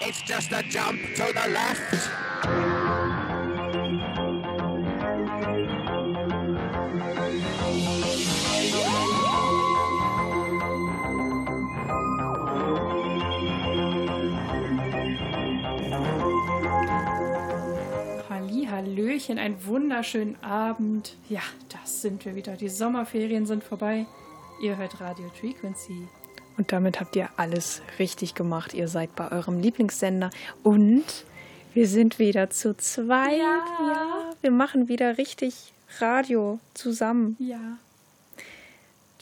It's just a jump to the left. Hallöchen, einen wunderschönen Abend. Ja, das sind wir wieder. Die Sommerferien sind vorbei. Ihr hört Radio Frequency. Und damit habt ihr alles richtig gemacht. Ihr seid bei eurem Lieblingssender und wir sind wieder zu zweit. Ja. ja wir machen wieder richtig Radio zusammen. Ja.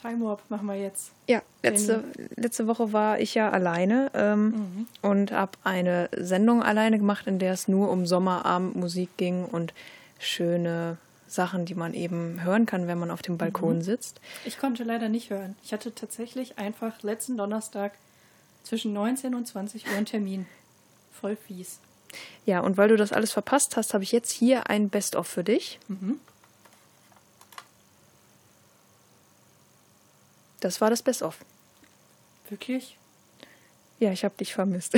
Time Warp machen wir jetzt. Ja, letzte, letzte Woche war ich ja alleine ähm, Mhm. und habe eine Sendung alleine gemacht, in der es nur um Sommerabendmusik ging und schöne Sachen, die man eben hören kann, wenn man auf dem Mhm. Balkon sitzt. Ich konnte leider nicht hören. Ich hatte tatsächlich einfach letzten Donnerstag zwischen 19 und 20 Uhr einen Termin. Voll fies. Ja, und weil du das alles verpasst hast, habe ich jetzt hier ein Best-of für dich. Mhm. Das war das Best-of. Wirklich? Ja, ich habe dich vermisst.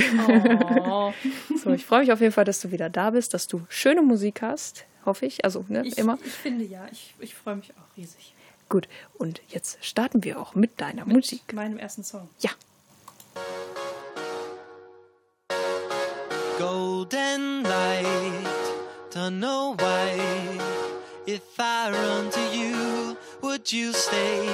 Oh. so, ich freue mich auf jeden Fall, dass du wieder da bist, dass du schöne Musik hast, hoffe ich. Also, ne, ich, immer. Ich finde ja. Ich, ich freue mich auch riesig. Gut, und jetzt starten wir auch mit deiner Mit Musik. meinem ersten Song. Ja. golden light, don't know why. If I run to you, would you stay?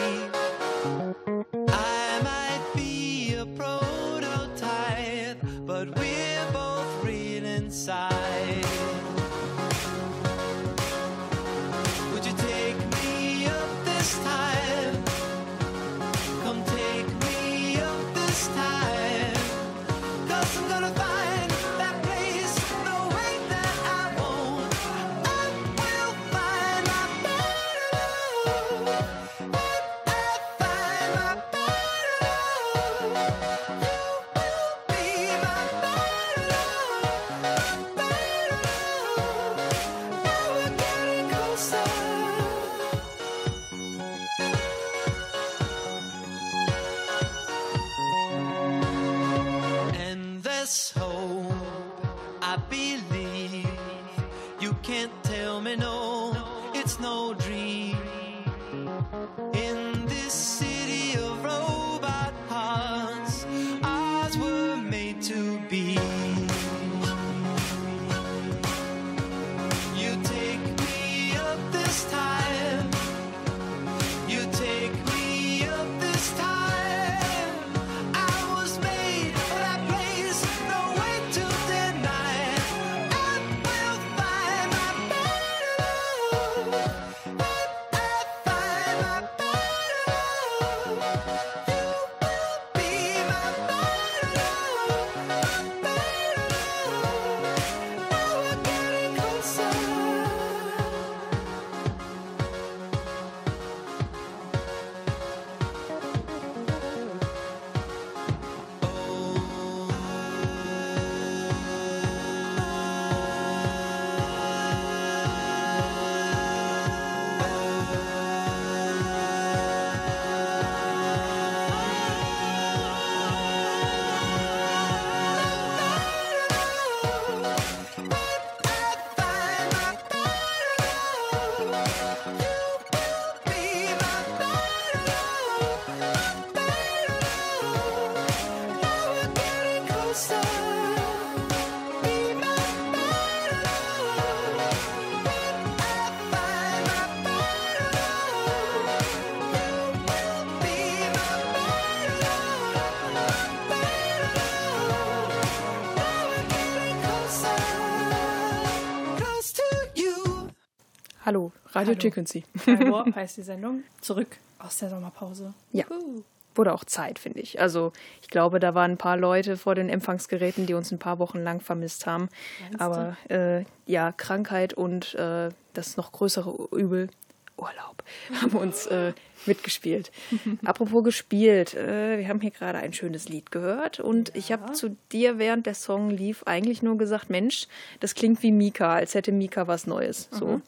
Radio Hallo. Frequency. Warp heißt die Sendung. Zurück aus der Sommerpause. Ja. Juhu. Wurde auch Zeit, finde ich. Also, ich glaube, da waren ein paar Leute vor den Empfangsgeräten, die uns ein paar Wochen lang vermisst haben. Meinst? Aber äh, ja, Krankheit und äh, das noch größere Übel, Urlaub, haben uns äh, mitgespielt. Apropos gespielt, äh, wir haben hier gerade ein schönes Lied gehört und ich habe zu dir, während der Song lief, eigentlich nur gesagt, Mensch, das klingt wie Mika, als hätte Mika was Neues. So. Äh,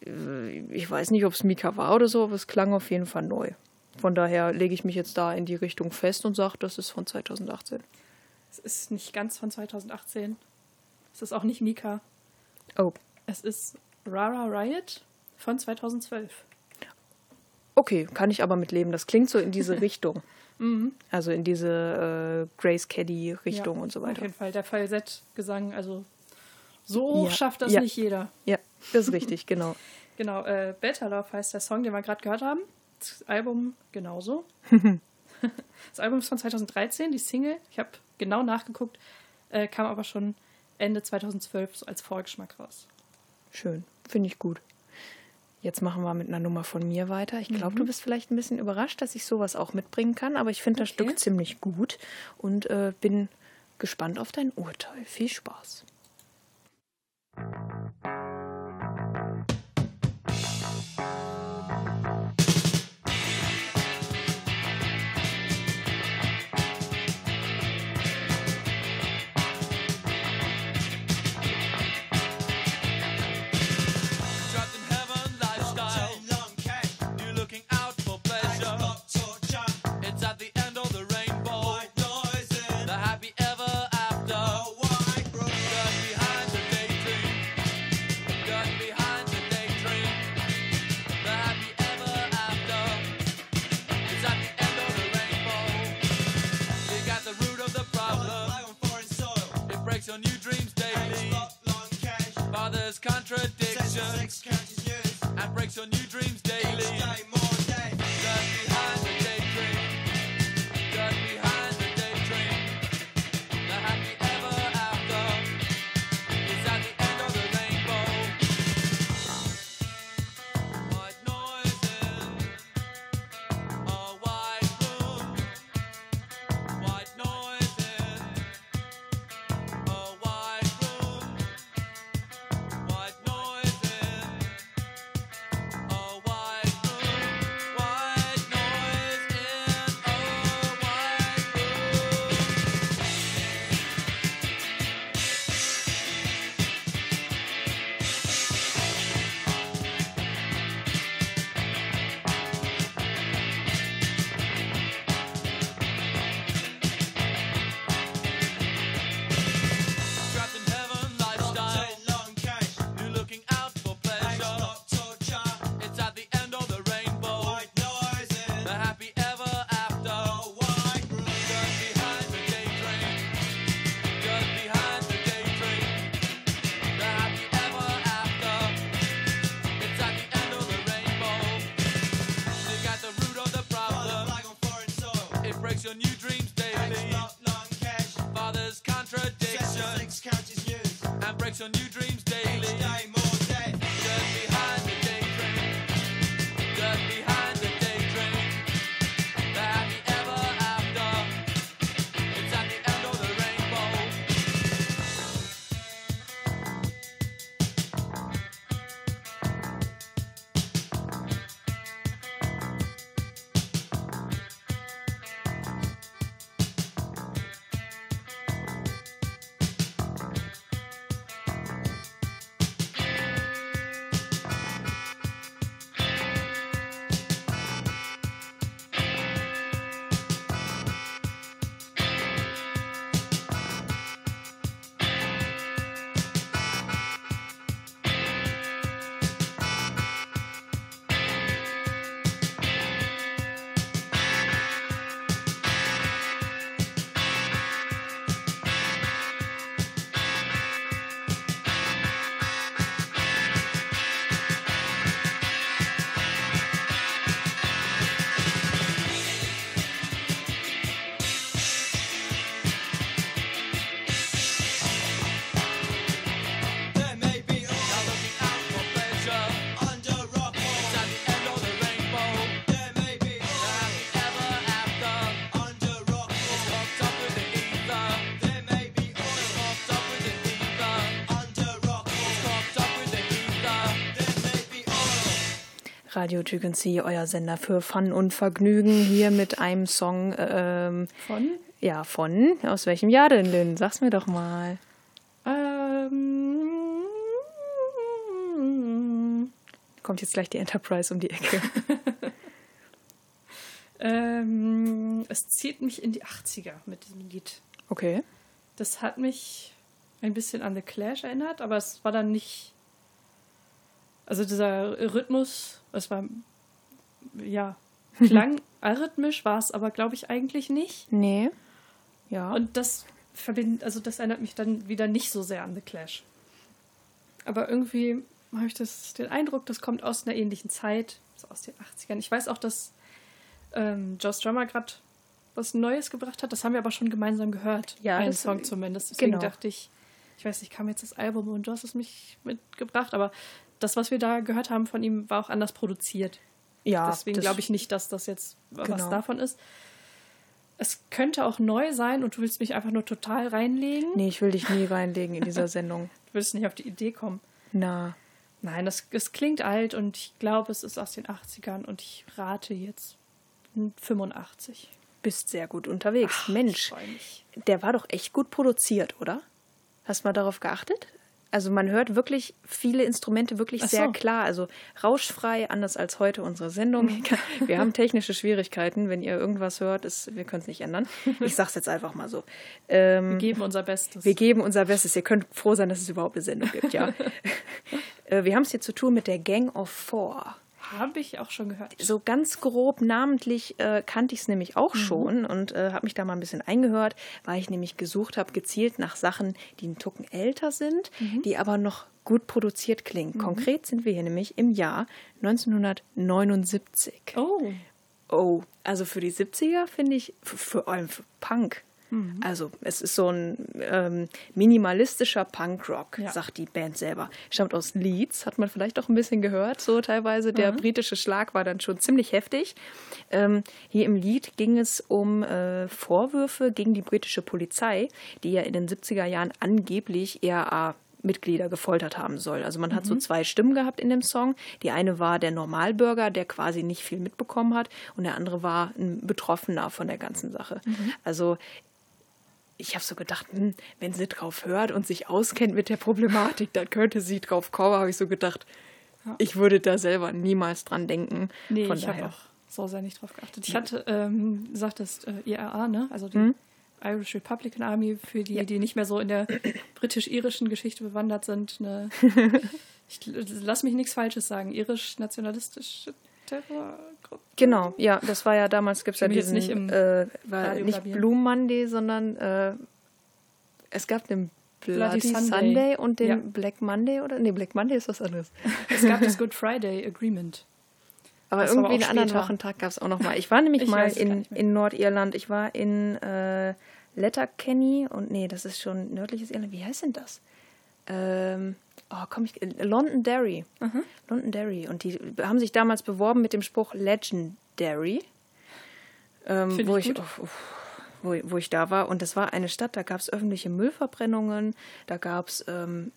Ich weiß nicht, ob es Mika war oder so, aber es klang auf jeden Fall neu. Von daher lege ich mich jetzt da in die Richtung fest und sage, das ist von 2018. Es ist nicht ganz von 2018. Es ist auch nicht Mika. Oh, Es ist Rara Riot von 2012. okay, kann ich aber mitleben. Das klingt so in diese Richtung. Also in diese äh, Grace Caddy-Richtung Mhm. Ja, und so Auf weiter. jeden Fall. Der Falsett-Gesang, also so hoch Ja, schafft das ja. nicht jeder. Ja, das ist richtig, genau. Genau, äh, Better Love heißt der Song, den wir gerade gehört haben. Das Album genauso. das Album ist von 2013, die Single, ich habe genau nachgeguckt, äh, kam aber schon Ende 2012 so als Vorgeschmack raus. Schön, finde ich gut. Jetzt machen wir mit einer Nummer von mir weiter. Ich glaube, du bist vielleicht ein bisschen überrascht, dass ich sowas auch mitbringen kann, aber ich finde das Okay. Stück ziemlich gut und äh, bin gespannt auf dein Urteil. Viel Spaß. Thank you. your new dreams daily. Long cash. Fathers contradictions. And breaks your new Radio Tügensee, euer Sender für Fun und Vergnügen, hier mit einem Song, ähm, Von ja, von, aus welchem Jahr denn, Lynn? Sag's mir doch mal. ähm, Kommt jetzt gleich die Enterprise um die Ecke. ähm, es zieht mich in die 80er mit diesem Lied. Okay. das hat mich ein bisschen an The Clash erinnert, aber es war dann nicht. Also dieser Rhythmus, es war ja klang arrhythmisch, war es aber glaube ich eigentlich nicht. Nee. Ja. Und das verbindet, also das erinnert mich dann wieder nicht so sehr an The Clash. Aber irgendwie habe ich das, den Eindruck, das kommt aus einer ähnlichen Zeit, so aus den 80ern. Ich weiß auch, dass ähm, Joe Strummer gerade was Neues gebracht hat. Das haben wir aber schon gemeinsam gehört. Ja, Einen Song zumindest. Deswegen genau. dachte ich, ich weiß nicht, kam jetzt das Album und du hast es mich mitgebracht, aber das, was wir da gehört haben von ihm, war auch anders produziert. ja, Deswegen das- glaube ich nicht, dass das jetzt was Genau. davon ist. Es könnte auch neu sein und du willst mich einfach nur total reinlegen. Nee, ich will dich nie reinlegen in dieser Sendung. Du willst nicht auf die Idee kommen. Na. Nein, das, es klingt alt und ich glaube, es ist aus den 80ern und ich rate jetzt 85. Bist sehr gut unterwegs. Ich Mensch, der war doch echt gut produziert, oder? Hast du mal darauf geachtet? Also man hört wirklich viele Instrumente wirklich so. sehr klar, also rauschfrei, anders als heute unsere Sendung. Wir haben technische Schwierigkeiten, wenn ihr irgendwas hört, ist, wir können es nicht ändern. Ich sag's jetzt einfach mal so. Ähm, Wir geben unser Bestes. wir geben unser Bestes. Ihr könnt froh sein, dass es überhaupt eine Sendung gibt, ja. Äh, wir haben es hier zu tun mit der Gang of Four. Habe ich auch schon gehört. So ganz grob namentlich äh, kannte ich es nämlich auch schon und äh, habe mich da mal ein bisschen eingehört, weil ich nämlich gesucht habe, gezielt nach Sachen, die einen Tucken älter sind, die aber noch gut produziert klingen. Konkret sind wir hier nämlich im Jahr 1979. Oh, Oh, also für die 70er finde ich, vor allem für Punk. Mhm. Also es ist so ein ähm, minimalistischer Punkrock, Ja. sagt die Band selber. Stammt aus Leeds, hat man vielleicht auch ein bisschen gehört, so teilweise. Der Mhm. britische Schlag war dann schon ziemlich heftig. Ähm, hier im Lied ging es um äh, Vorwürfe gegen die britische Polizei, die ja in den 70er Jahren angeblich ERA Mitglieder gefoltert haben soll. Also man hat so zwei Stimmen gehabt in dem Song. Die eine war der Normalbürger, der quasi nicht viel mitbekommen hat, und der andere war ein Betroffener von der ganzen Sache. Also ich habe so gedacht, hm, wenn sie drauf hört und sich auskennt mit der Problematik, dann könnte sie drauf kommen, habe ich so gedacht. Ich würde da selber niemals dran denken. nee, Von ich habe auch so sehr nicht drauf geachtet. Ich hatte, ähm, sagtest, äh, IRA, ne? Also die Irish Republican Army, für die, die nicht mehr so in der britisch-irischen Geschichte bewandert sind. Eine, ich lass mich nichts Falsches sagen. Irisch-nationalistische Terrorgruppe. Genau, ja, das war ja damals, gibt es ja diesen, nicht im äh, war Radio nicht. Blue Monday, sondern äh, es gab den Bloody, Bloody Sunday. Sunday. und den Ja. Black Monday, oder? Nee, Black Monday ist was anderes. Es gab das Good Friday Agreement. Aber Das war irgendwie einen anderen. Wochentag gab es auch noch mal. Ich war nämlich Ich mal in, in Nordirland. Ich war in äh, Letterkenny und nee, das ist schon nördliches Irland. Wie heißt denn das? Ähm, oh, komm ich, Londonderry. Londonderry. Und die haben sich damals beworben mit dem Spruch Legendary. Ähm, wo ich ich, uff, uff, wo, wo ich da war. Und das war eine Stadt, da gab es öffentliche Müllverbrennungen, da gab es ähm,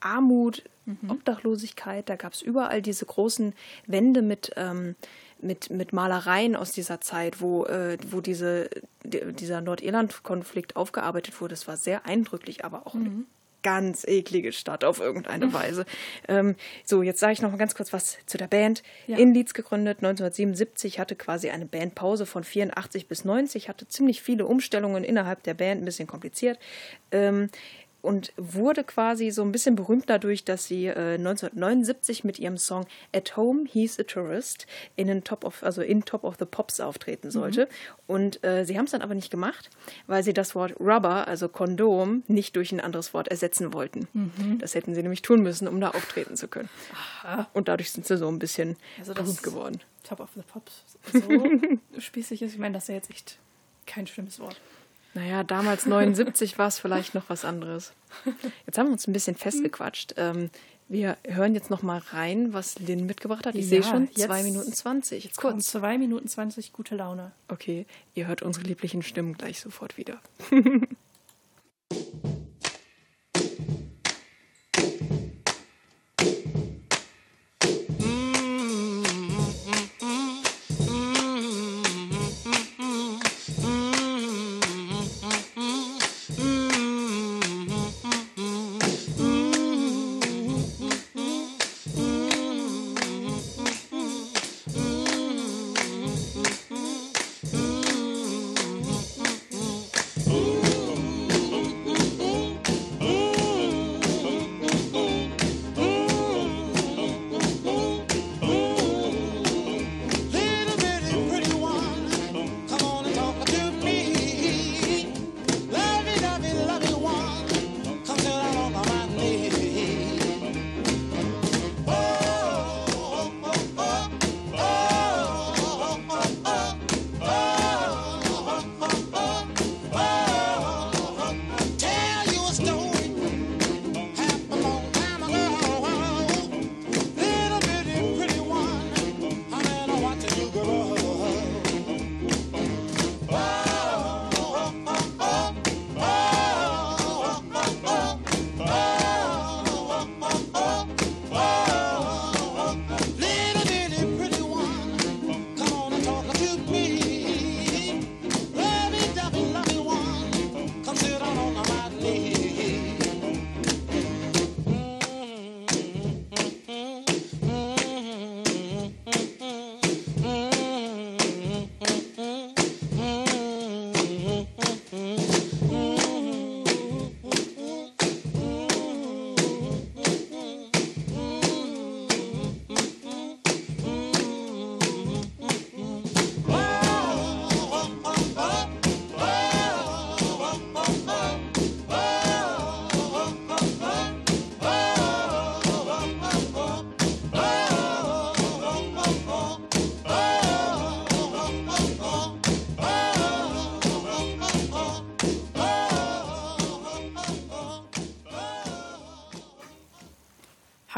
Armut, Obdachlosigkeit, da gab es überall diese großen Wände mit, ähm, mit, mit Malereien aus dieser Zeit, wo, äh, wo diese, die, dieser Nordirland-Konflikt aufgearbeitet wurde. Das war sehr eindrücklich, aber auch eine ganz eklige Stadt auf irgendeine Weise. Ähm, so, jetzt sage ich noch mal ganz kurz was zu der Band. Ja. In Leeds gegründet, 1977, hatte quasi eine Bandpause von 84 bis 90, hatte ziemlich viele Umstellungen innerhalb der Band, ein bisschen kompliziert. Ähm, und wurde quasi so ein bisschen berühmt dadurch, dass sie äh, 1979 mit ihrem Song At Home He's a Tourist in den Top of, also in Top of the Pops auftreten sollte. Und äh, sie haben es dann aber nicht gemacht, weil sie das Wort Rubber, also Kondom, nicht durch ein anderes Wort ersetzen wollten. Das hätten sie nämlich tun müssen, um da auftreten zu können. Und dadurch sind sie so ein bisschen Also berühmt geworden. Top of the Pops. So spießig ist. Ich meine, das ist ja jetzt echt kein schlimmes Wort. Naja, damals 79 war es vielleicht noch was anderes. Jetzt haben wir uns ein bisschen festgequatscht. Ähm, wir hören jetzt noch mal rein, was Lynn mitgebracht hat. Ich sehe Ja, schon, jetzt- 2 Minuten 20. Jetzt Kurz. 2 Minuten 20 gute Laune. Okay, ihr hört unsere lieblichen Stimmen gleich sofort wieder.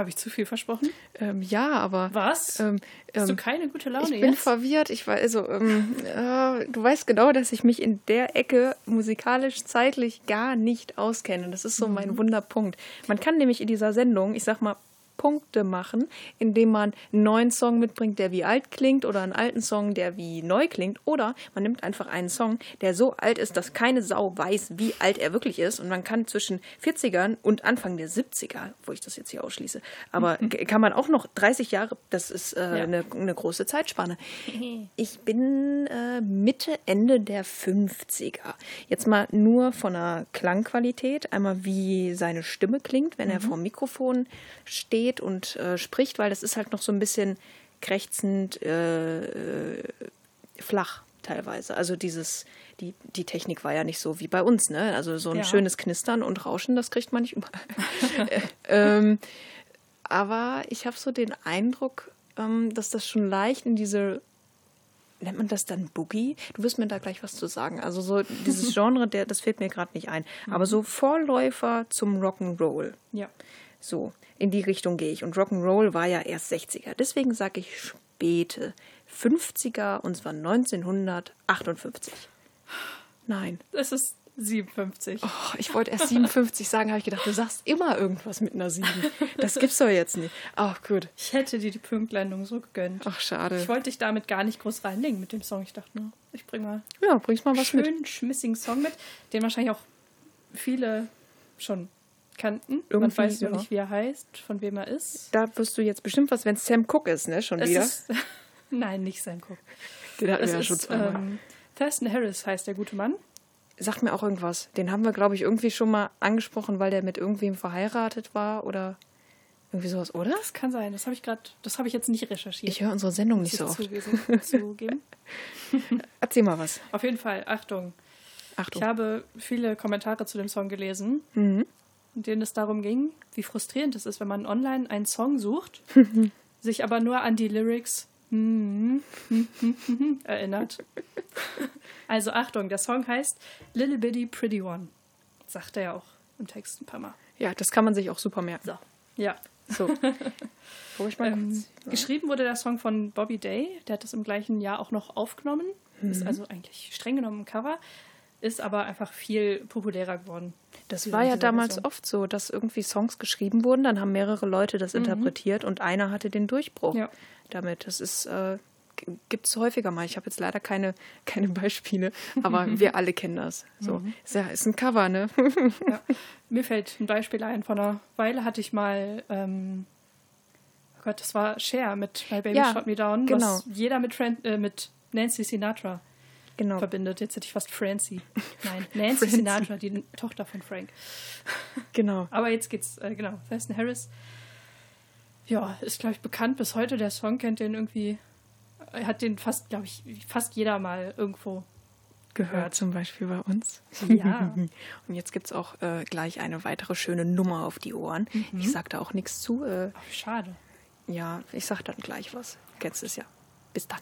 Habe ich zu viel versprochen? Ähm, ja, aber. Was? Ähm, Hast du ähm, keine gute Laune ich bin jetzt? verwirrt. Ich weiß, also, ähm, äh, du weißt genau, dass ich mich in der Ecke musikalisch zeitlich gar nicht auskenne. Das ist so Mhm. mein Wunderpunkt. Man kann nämlich in dieser Sendung, ich sag mal, Punkte machen, indem man einen neuen Song mitbringt, der wie alt klingt, oder einen alten Song, der wie neu klingt, oder man nimmt einfach einen Song, der so alt ist, dass keine Sau weiß, wie alt er wirklich ist, und man kann zwischen 40ern und Anfang der 70er, wo ich das jetzt hier ausschließe, aber kann man auch noch 30 Jahre, das ist äh, Ja. eine, eine große Zeitspanne. Ich bin äh, Mitte, Ende der 50er. Jetzt mal nur von der Klangqualität, einmal wie seine Stimme klingt, wenn er vor dem Mikrofon steht und äh, spricht, weil das ist halt noch so ein bisschen krächzend äh, äh, flach teilweise. Also dieses, die, die Technik war ja nicht so wie bei uns, ne? Also so ein Ja. schönes Knistern und Rauschen, das kriegt man nicht überall. Äh, ähm, aber ich habe so den Eindruck, ähm, dass das schon leicht in diese nennt man das dann Boogie? Du wirst mir da gleich was zu sagen. Also so dieses Genre, der, das fällt mir gerade nicht ein. Aber so Vorläufer zum Rock'n'Roll. Ja. So, in die Richtung gehe ich. Und Rock'n'Roll war ja erst 60er. Deswegen sage ich späte 50er und zwar 1958. Nein. Es ist 57. Oh, ich wollte erst 57 sagen, habe ich gedacht, du sagst immer irgendwas mit einer 7. Das gibt's doch jetzt nicht. Ach, gut. Ich hätte dir die Punktlandung so gegönnt. Ach, schade. Ich wollte dich damit gar nicht groß reinlegen mit dem Song. Ich dachte nur, ich bring mal Ja, bringst mal was schönen, mit. schmissigen Song mit, den wahrscheinlich auch viele schon kannten. Man Irgendwie, weiß nur ja. nicht, wie er heißt, von wem er ist. Da wirst du jetzt bestimmt was, wenn es Sam Cooke ist, ne? Schon Es wieder. ist, nein, nicht sein Cook. Den hatten Es wir ja ist, schon zweimal. ähm, Thurston Harris heißt der gute Mann. Sagt mir auch irgendwas. Den haben wir, glaube ich, irgendwie schon mal angesprochen, weil der mit irgendwem verheiratet war oder irgendwie sowas, oder? Das kann sein. Das habe ich gerade, das habe ich jetzt nicht recherchiert. Ich höre unsere Sendung nicht so oft. zuge- zugeben. Erzähl mal was. Auf jeden Fall, Achtung. Achtung. Ich habe viele Kommentare zu dem Song gelesen, Mhm. In denen es darum ging, wie frustrierend es ist, wenn man online einen Song sucht, sich aber nur an die Lyrics erinnert. Also Achtung, der Song heißt Little Bitty Pretty One. Sagt er ja auch im Text ein paar Mal. Ja, das kann man sich auch super merken. So. Ja. So. Ich mal Ähm, kurz. Geschrieben wurde der Song von Bobby Day. Der hat das im gleichen Jahr auch noch aufgenommen. Mhm. Ist also eigentlich streng genommen ein Cover. Ist aber einfach viel populärer geworden. Das war ja damals Version. oft so, dass irgendwie Songs geschrieben wurden, dann haben mehrere Leute das interpretiert und einer hatte den Durchbruch Mhm. Ja. damit. Das ist äh, gibt es häufiger mal. Ich habe jetzt leider keine, keine Beispiele, aber wir alle kennen das. So, Mhm. ist, ja, ist ein Cover, ne? Ja. Mir fällt ein Beispiel ein. Vor einer Weile hatte ich mal, ähm, oh Gott, das war Cher mit My Baby Ja, Shot Me Down, genau. was jeder mit, Fran äh, mit Nancy Sinatra Genau. verbindet. Jetzt hätte ich fast Francie. Nein, Nancy. Sinatra, die Tochter von Frank. Genau. Aber jetzt geht's, äh, genau, Thurston Harris. Ja, ist, glaube ich, bekannt bis heute. Der Song kennt den irgendwie, er hat den fast, glaube ich, fast jeder mal irgendwo Gehört zum Beispiel bei uns. Ja. Und jetzt gibt es auch äh, gleich eine weitere schöne Nummer auf die Ohren. Mhm. Ich sag da auch nichts zu. Äh, Ach, schade. ja, ich sag dann gleich was. Kennst es ja. Bis dann.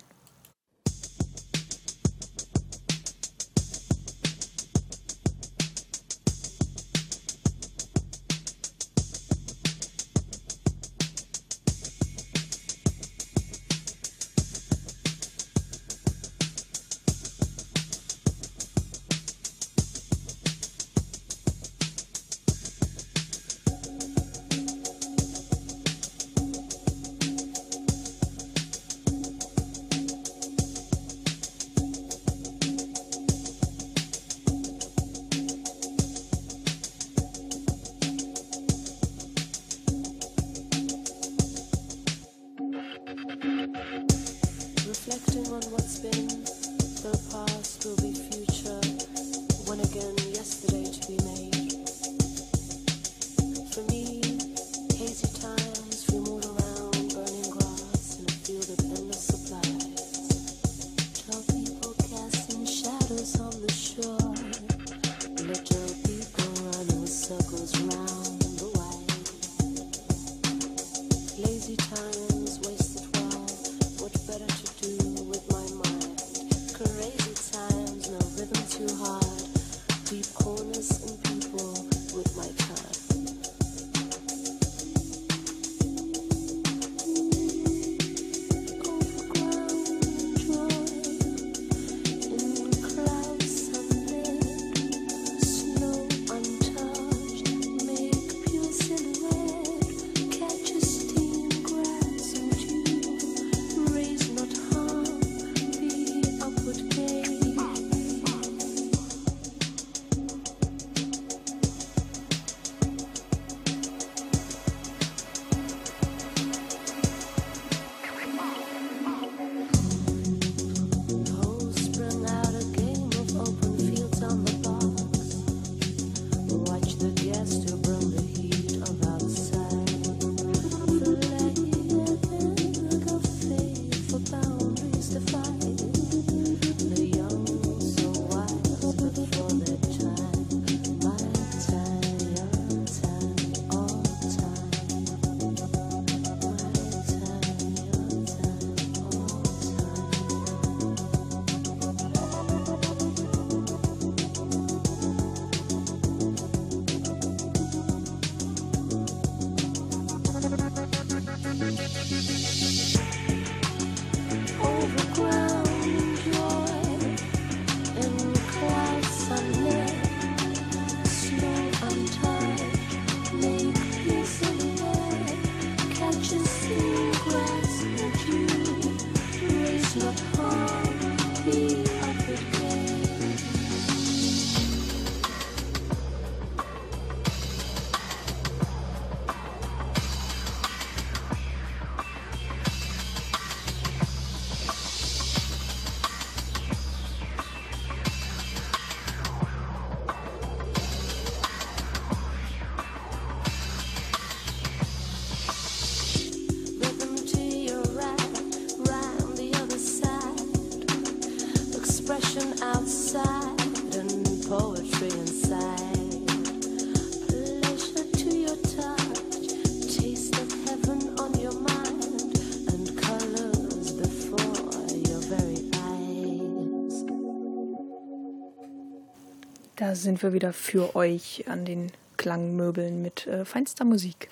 Da sind wir wieder für euch an den Klangmöbeln mit äh, feinster Musik.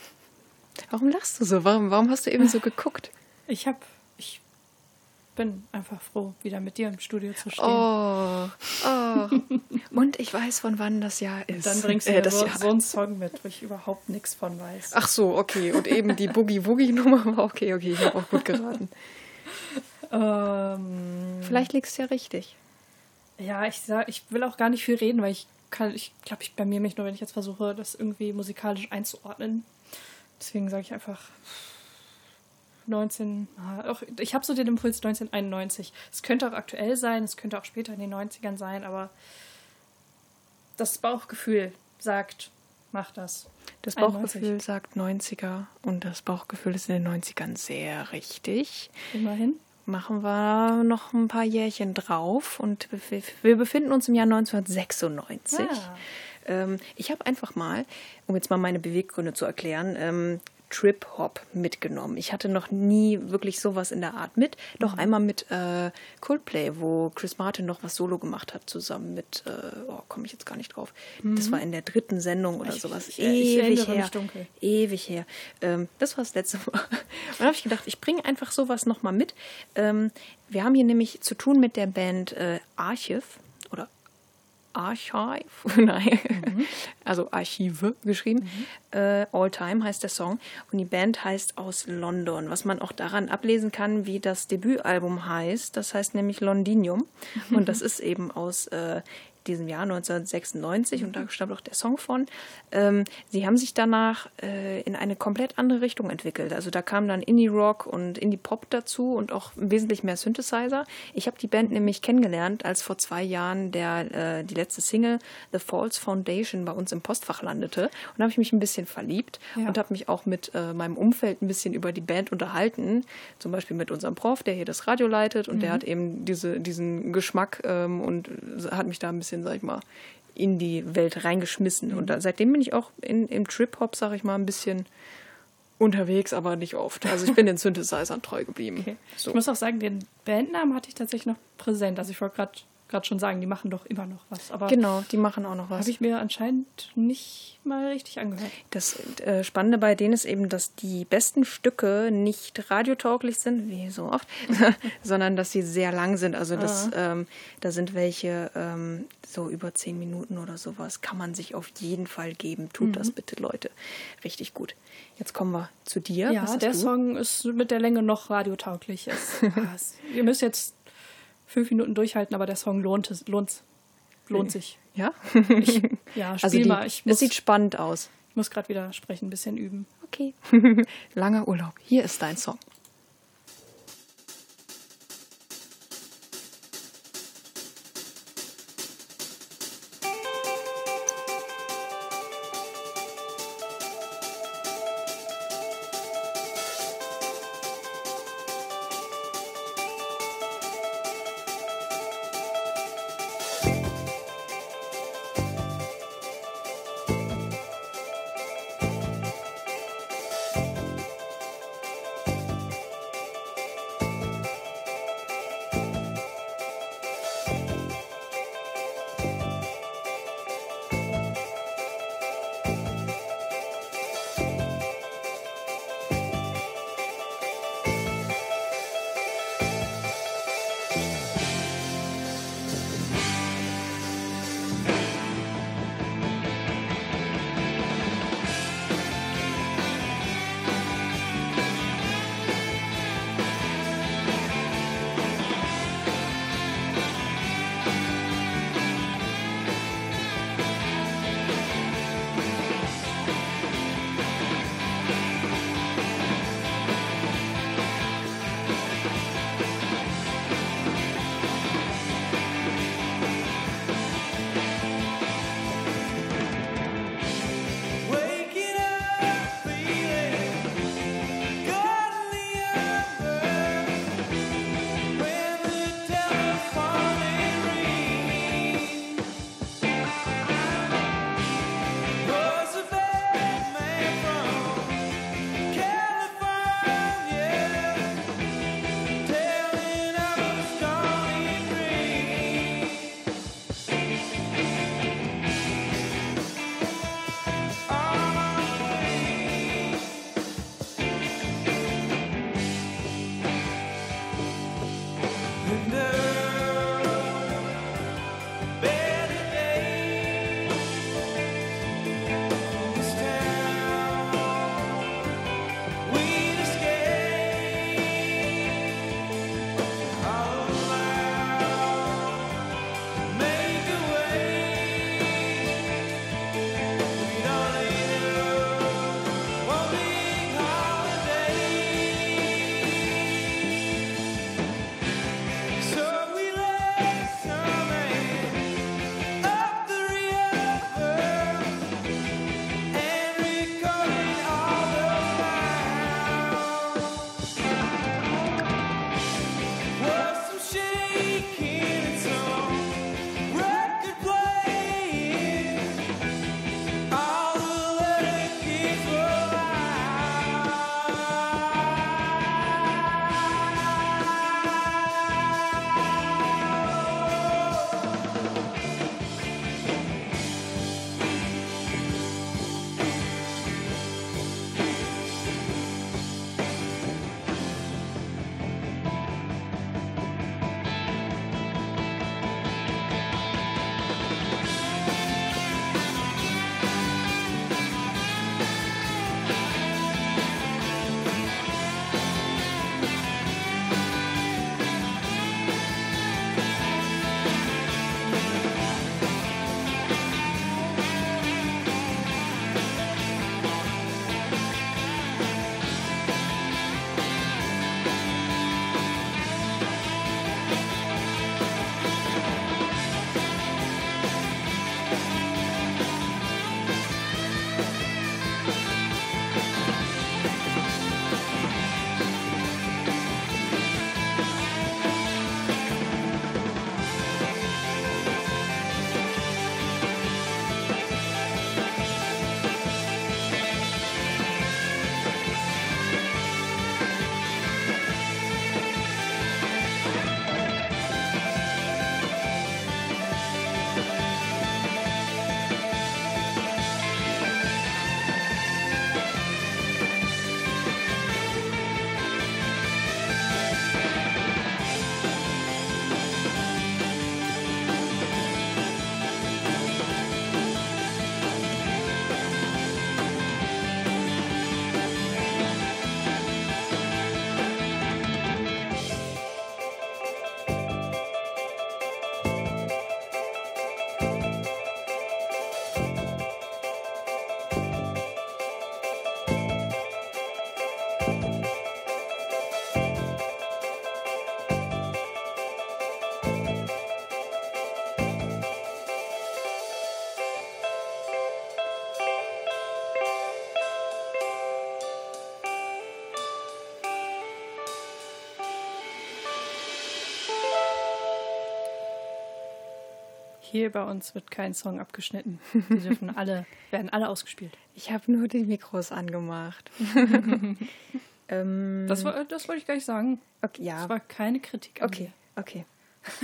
Warum lachst du so? Warum, warum hast du eben so geguckt? Ich hab. Ich bin einfach froh, wieder mit dir im Studio zu stehen. Oh, oh. Und ich weiß, von wann das Jahr ist. Dann bringst du Äh, so, so einen Song mit, wo ich überhaupt nichts von weiß. Ach so, okay. Und eben die Boogie-Woogie-Nummer war okay, okay. Ich habe auch gut geraten. Ähm, Vielleicht liegst du ja richtig. Ja, ich sag, ich will auch gar nicht viel reden, weil ich kann, ich glaube, ich blamier mich nur, wenn ich jetzt versuche, das irgendwie musikalisch einzuordnen. Deswegen sage ich einfach 19. ah, Auch, ich habe so den Impuls 1991. Es könnte auch aktuell sein, es könnte auch später in den 90ern sein, aber das Bauchgefühl sagt, mach das. Das 91. Bauchgefühl sagt 90er und das Bauchgefühl ist in den 90ern sehr richtig. Immerhin. Machen wir noch ein paar Jährchen drauf und wir- befinden uns im Jahr 1996. Ah. Ähm, ich habe einfach mal, um jetzt mal meine Beweggründe zu erklären, ähm, Trip-Hop mitgenommen. Ich hatte noch nie wirklich sowas in der Art mit. Doch Mhm. einmal mit äh, Coldplay, wo Chris Martin noch was Solo gemacht hat, zusammen mit, äh, oh, komme ich jetzt gar nicht drauf. Das war in der dritten Sendung oder Mhm. Ich- sowas. ich- ich Ewig erinnere her. Ewig her. Ähm, das war das letzte Mal. Und da habe ich gedacht, ich bringe einfach sowas nochmal mit. Ähm, wir haben hier nämlich zu tun mit der Band äh, Archiv Archive, nein, also Archive geschrieben. Äh, All Time heißt der Song. Und die Band heißt aus London, was man auch daran ablesen kann, wie das Debütalbum heißt. Das heißt nämlich Londinium. Und das ist eben aus äh, diesem Jahr 1996 und da stammt auch der Song von. Ähm, sie haben sich danach äh, in eine komplett andere Richtung entwickelt. Also da kam dann Indie-Rock und Indie-Pop dazu und auch wesentlich mehr Synthesizer. Ich habe die Band nämlich kennengelernt, als vor zwei Jahren der, äh, die letzte Single The False Foundation bei uns im Postfach landete. Und da habe ich mich ein bisschen verliebt Ja. und habe mich auch mit äh, meinem Umfeld ein bisschen über die Band unterhalten. Zum Beispiel mit unserem Prof, der hier das Radio leitet und der hat eben diese, diesen Geschmack ähm, und hat mich da ein bisschen, sag ich mal, in die Welt reingeschmissen. Und da, seitdem bin ich auch in, im Trip-Hop, sag ich mal, ein bisschen unterwegs, aber nicht oft. Also ich bin den Synthesizern treu geblieben. Okay. So. Ich muss auch sagen, den Bandnamen hatte ich tatsächlich noch präsent. Also ich wollte gerade gerade schon sagen, die machen doch immer noch was. Aber Genau, die machen auch noch was. habe ich mir anscheinend nicht mal richtig angehört. Das äh, Spannende bei denen ist eben, dass die besten Stücke nicht radiotauglich sind, wie so oft, sondern dass sie sehr lang sind. Also das, ähm, da sind welche ähm, so über zehn Minuten oder sowas. Kann man sich auf jeden Fall geben. Tut das bitte, Leute. Richtig gut. Jetzt kommen wir zu dir. Ja, der du? Song ist mit der Länge noch radiotauglich. Ah, ihr müsst jetzt fünf Minuten durchhalten, aber der Song lohnt, es, lohnt, lohnt sich. Ja? Ja, spiel also die, mal. Ich es muss, sieht spannend aus. ich muss gerade wieder sprechen, ein bisschen üben. Okay. Langer Urlaub. Hier ist dein Song. Hier bei uns wird kein Song abgeschnitten. Die dürfen alle, werden alle ausgespielt. Ich habe nur die Mikros angemacht. ähm, Das, war, das wollte ich gar nicht sagen. okay, ja. Das war keine Kritik. Okay, okay.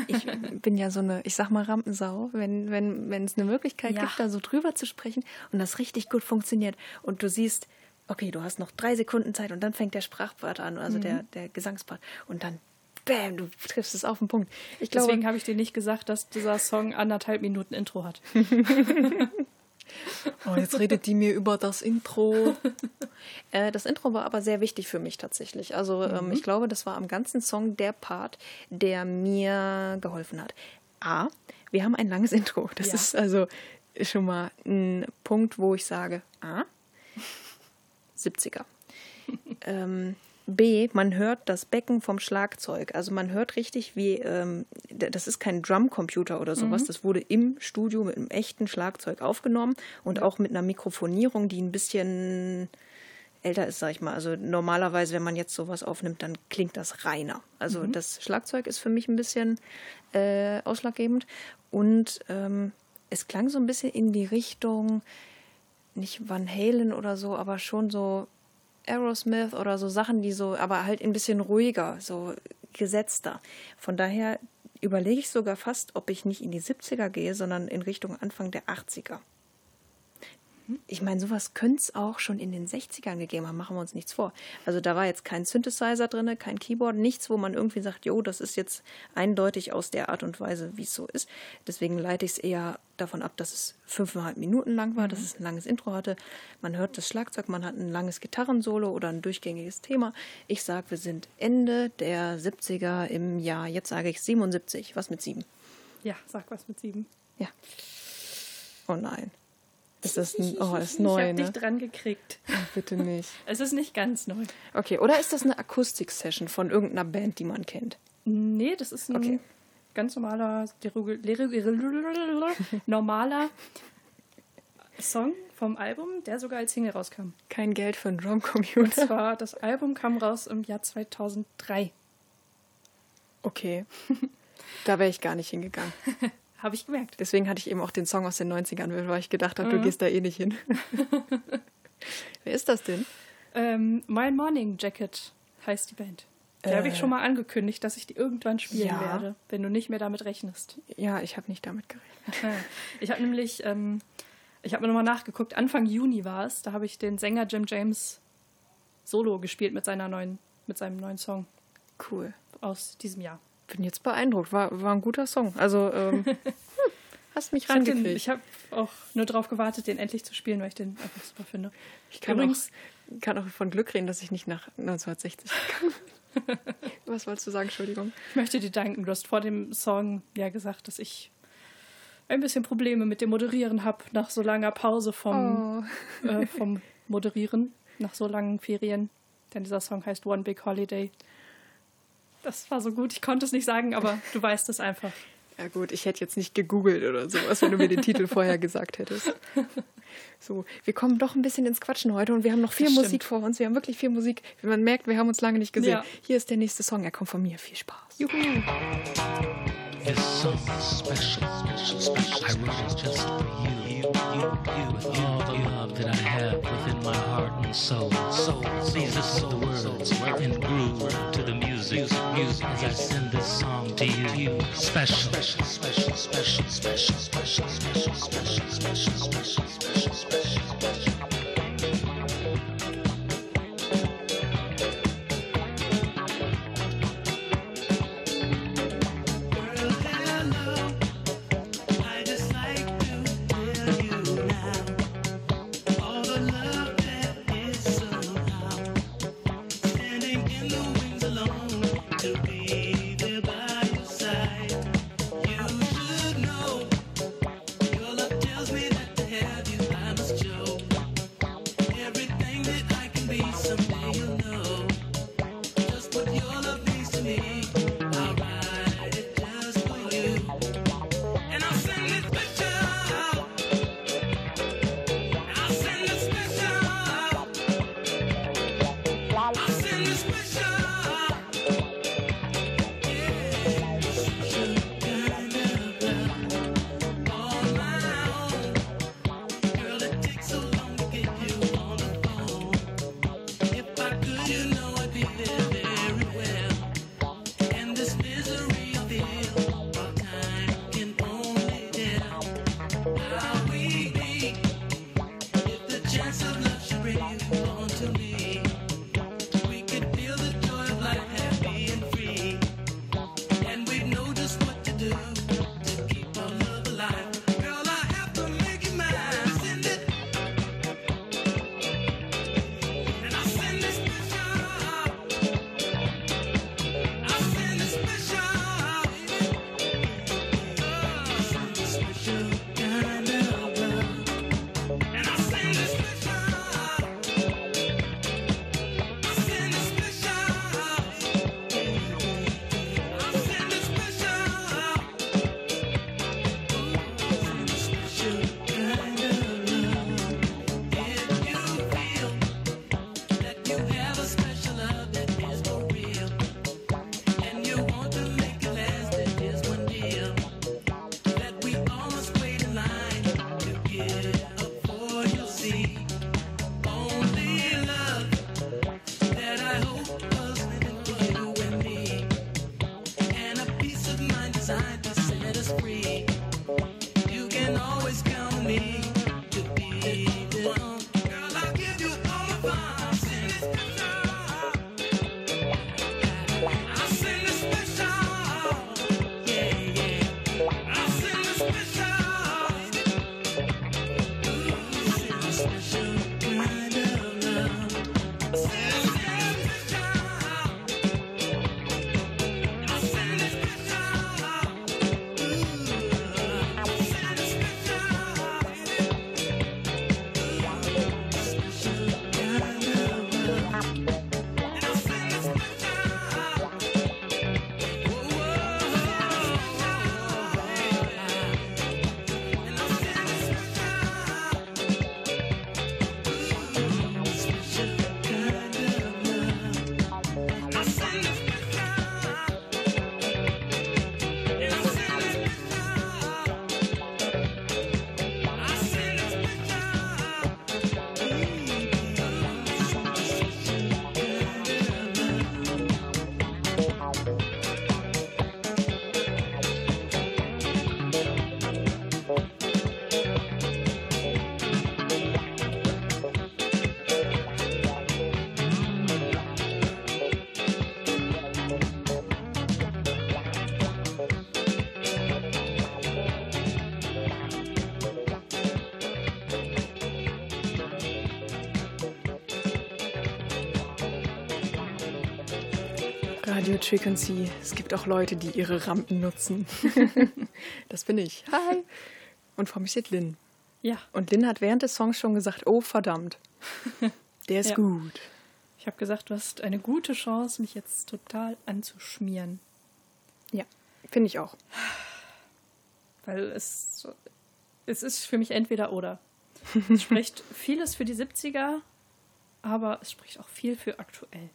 Ich bin ja so eine, ich sag mal Rampensau, wenn wenn wenn es eine Möglichkeit Ja. gibt, da so drüber zu sprechen und das richtig gut funktioniert und du siehst, okay, du hast noch drei Sekunden Zeit und dann fängt der Sprachpart an, also der Mhm. der Gesangspart und dann bam, du triffst es auf den Punkt. Ich dir. Deswegen glaube, habe ich dir nicht gesagt, dass dieser Song anderthalb Minuten Intro hat. oh, jetzt redet die mir über das Intro. äh, das Intro war aber sehr wichtig für mich tatsächlich. Also ähm, ich glaube, das war am ganzen Song der Part, der mir geholfen hat. A, wir haben ein langes Intro. Das Ja. ist also schon mal ein Punkt, wo ich sage, A, 70er. ähm, B, man hört das Becken vom Schlagzeug. Also man hört richtig, wie, ähm, das ist kein Drumcomputer oder sowas, das wurde im Studio mit einem echten Schlagzeug aufgenommen und auch mit einer Mikrofonierung, die ein bisschen älter ist, sag ich mal. Also normalerweise, wenn man jetzt sowas aufnimmt, dann klingt das reiner. Also das Schlagzeug ist für mich ein bisschen äh, ausschlaggebend und ähm, es klang so ein bisschen in die Richtung, nicht Van Halen oder so, aber schon so Aerosmith oder so Sachen, die so, aber halt ein bisschen ruhiger, so gesetzter. Von daher überlege ich sogar fast, ob ich nicht in die 70er gehe, sondern in Richtung Anfang der 80er. Ich meine, sowas könnte es auch schon in den 60ern gegeben haben, machen wir uns nichts vor. Also da war jetzt kein Synthesizer drin, kein Keyboard, nichts, wo man irgendwie sagt, jo, das ist jetzt eindeutig aus der Art und Weise, wie es so ist. Deswegen leite ich es eher davon ab, dass es fünfeinhalb Minuten lang war, dass es ein langes Intro hatte. Man hört das Schlagzeug, man hat ein langes Gitarrensolo oder ein durchgängiges Thema. Ich sage, wir sind Ende der 70er im Jahr, jetzt sage ich 77, was mit sieben? Ja, sag was mit sieben. Ja. Oh nein. Ist das ein, oh, ist ich neu, habe ne? dich dran gekriegt. Oh, bitte nicht. Es ist nicht ganz neu. Okay, oder ist das eine Akustik-Session von irgendeiner Band, die man kennt? Nee, das ist ein Okay. ganz normaler, normaler Song vom Album, der sogar als Single rauskam. Kein Geld für einen Und Drumcomputer. zwar, das Album kam raus im Jahr 2003. Okay. Da wäre ich gar nicht hingegangen. Habe ich gemerkt. Deswegen hatte ich eben auch den Song aus den 90ern, weil ich gedacht habe, du gehst da eh nicht hin. Wer ist das denn? Ähm, My Morning Jacket heißt die Band. Die habe ich Äh. schon mal angekündigt, dass ich die irgendwann spielen Ja. werde, wenn du nicht mehr damit rechnest. Ja, ich habe nicht damit gerechnet. Ich habe nämlich, ähm, ich habe mir nochmal nachgeguckt, Anfang Juni war es, da habe ich den Sänger Jim James solo gespielt mit, seiner neuen, mit seinem neuen Song Cool. aus diesem Jahr. Bin jetzt beeindruckt. War, war ein guter Song. Also, ähm, hast mich Ich habe rangekriegt. hab auch nur darauf gewartet, den endlich zu spielen, weil ich den einfach super finde. Ich kann, Übrigens- auch, kann auch von Glück reden, dass ich nicht nach 1960 gegangen bin. Was wolltest du sagen? Entschuldigung. Ich möchte dir danken. Du hast vor dem Song ja gesagt, dass ich ein bisschen Probleme mit dem Moderieren habe, nach so langer Pause vom, Oh. äh, vom Moderieren, nach so langen Ferien. Denn dieser Song heißt One Big Holiday. Das war so gut, ich konnte es nicht sagen, aber du weißt es einfach. Ja gut, ich hätte jetzt nicht gegoogelt oder sowas, wenn du mir den Titel vorher gesagt hättest. So, wir kommen doch ein bisschen ins Quatschen heute und wir haben noch viel Das Musik stimmt. vor uns. Wir haben wirklich viel Musik. Wie man merkt, wir haben uns lange nicht gesehen. Ja. Hier ist der nächste Song. Er kommt von mir. Viel Spaß. Juhu. Song is special, special, special. I wrote it just for you, you, you, you, all the love that I have within my heart and soul. So please listen to the words and groove to the music, music as I send this song to you. Special, special, special, special, special, special, special, special, special, special, special, special. Radio Frequency. Es gibt auch Leute, die ihre Rampen nutzen. das bin ich. Hi. Und vor mir steht Lynn. Ja, Und Lynn hat während des Songs schon gesagt, oh verdammt. Der ist Ja. gut. ich habe gesagt, du hast eine gute Chance, mich jetzt total anzuschmieren. Ja, finde ich auch. Weil es, es ist für mich entweder oder. Es spricht vieles für die 70er, aber es spricht auch viel für aktuell.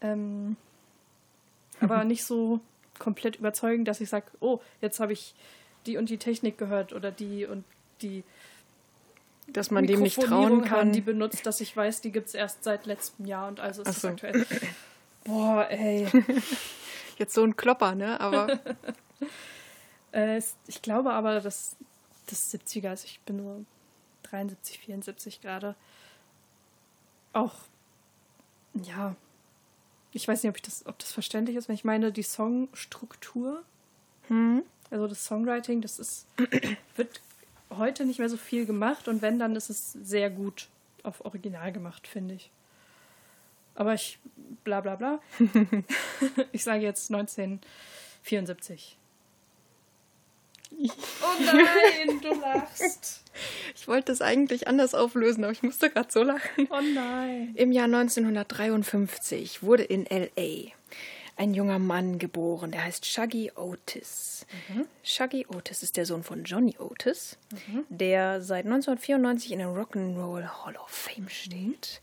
Ähm, aber nicht so komplett überzeugend, dass ich sage, oh, jetzt habe ich die und die Technik gehört oder die und die Dass man dem nicht trauen haben, kann. die benutzt, dass ich weiß, die gibt es erst seit letztem Jahr und also ist Ach es so. aktuell. Boah, ey. Jetzt so ein Klopper, ne? Aber Äh, ich glaube aber, dass das 70er ist. Ich bin nur 73, 74 gerade. Auch, ja, ich weiß nicht, ob, ich das, ob das verständlich ist, wenn ich meine, die Songstruktur, also das Songwriting, das ist, wird heute nicht mehr so viel gemacht und wenn, dann ist es sehr gut auf Original gemacht, finde ich. Aber ich, bla bla bla. ich sage jetzt 1974. Oh nein, du lachst. ich wollte das eigentlich anders auflösen, aber ich musste gerade so lachen. Oh nein. Im Jahr 1953 wurde in LA ein junger Mann geboren, der heißt Shaggy Otis. Shaggy Otis ist der Sohn von Johnny Otis, der seit 1994 in der Rock'n'Roll Hall of Fame steht.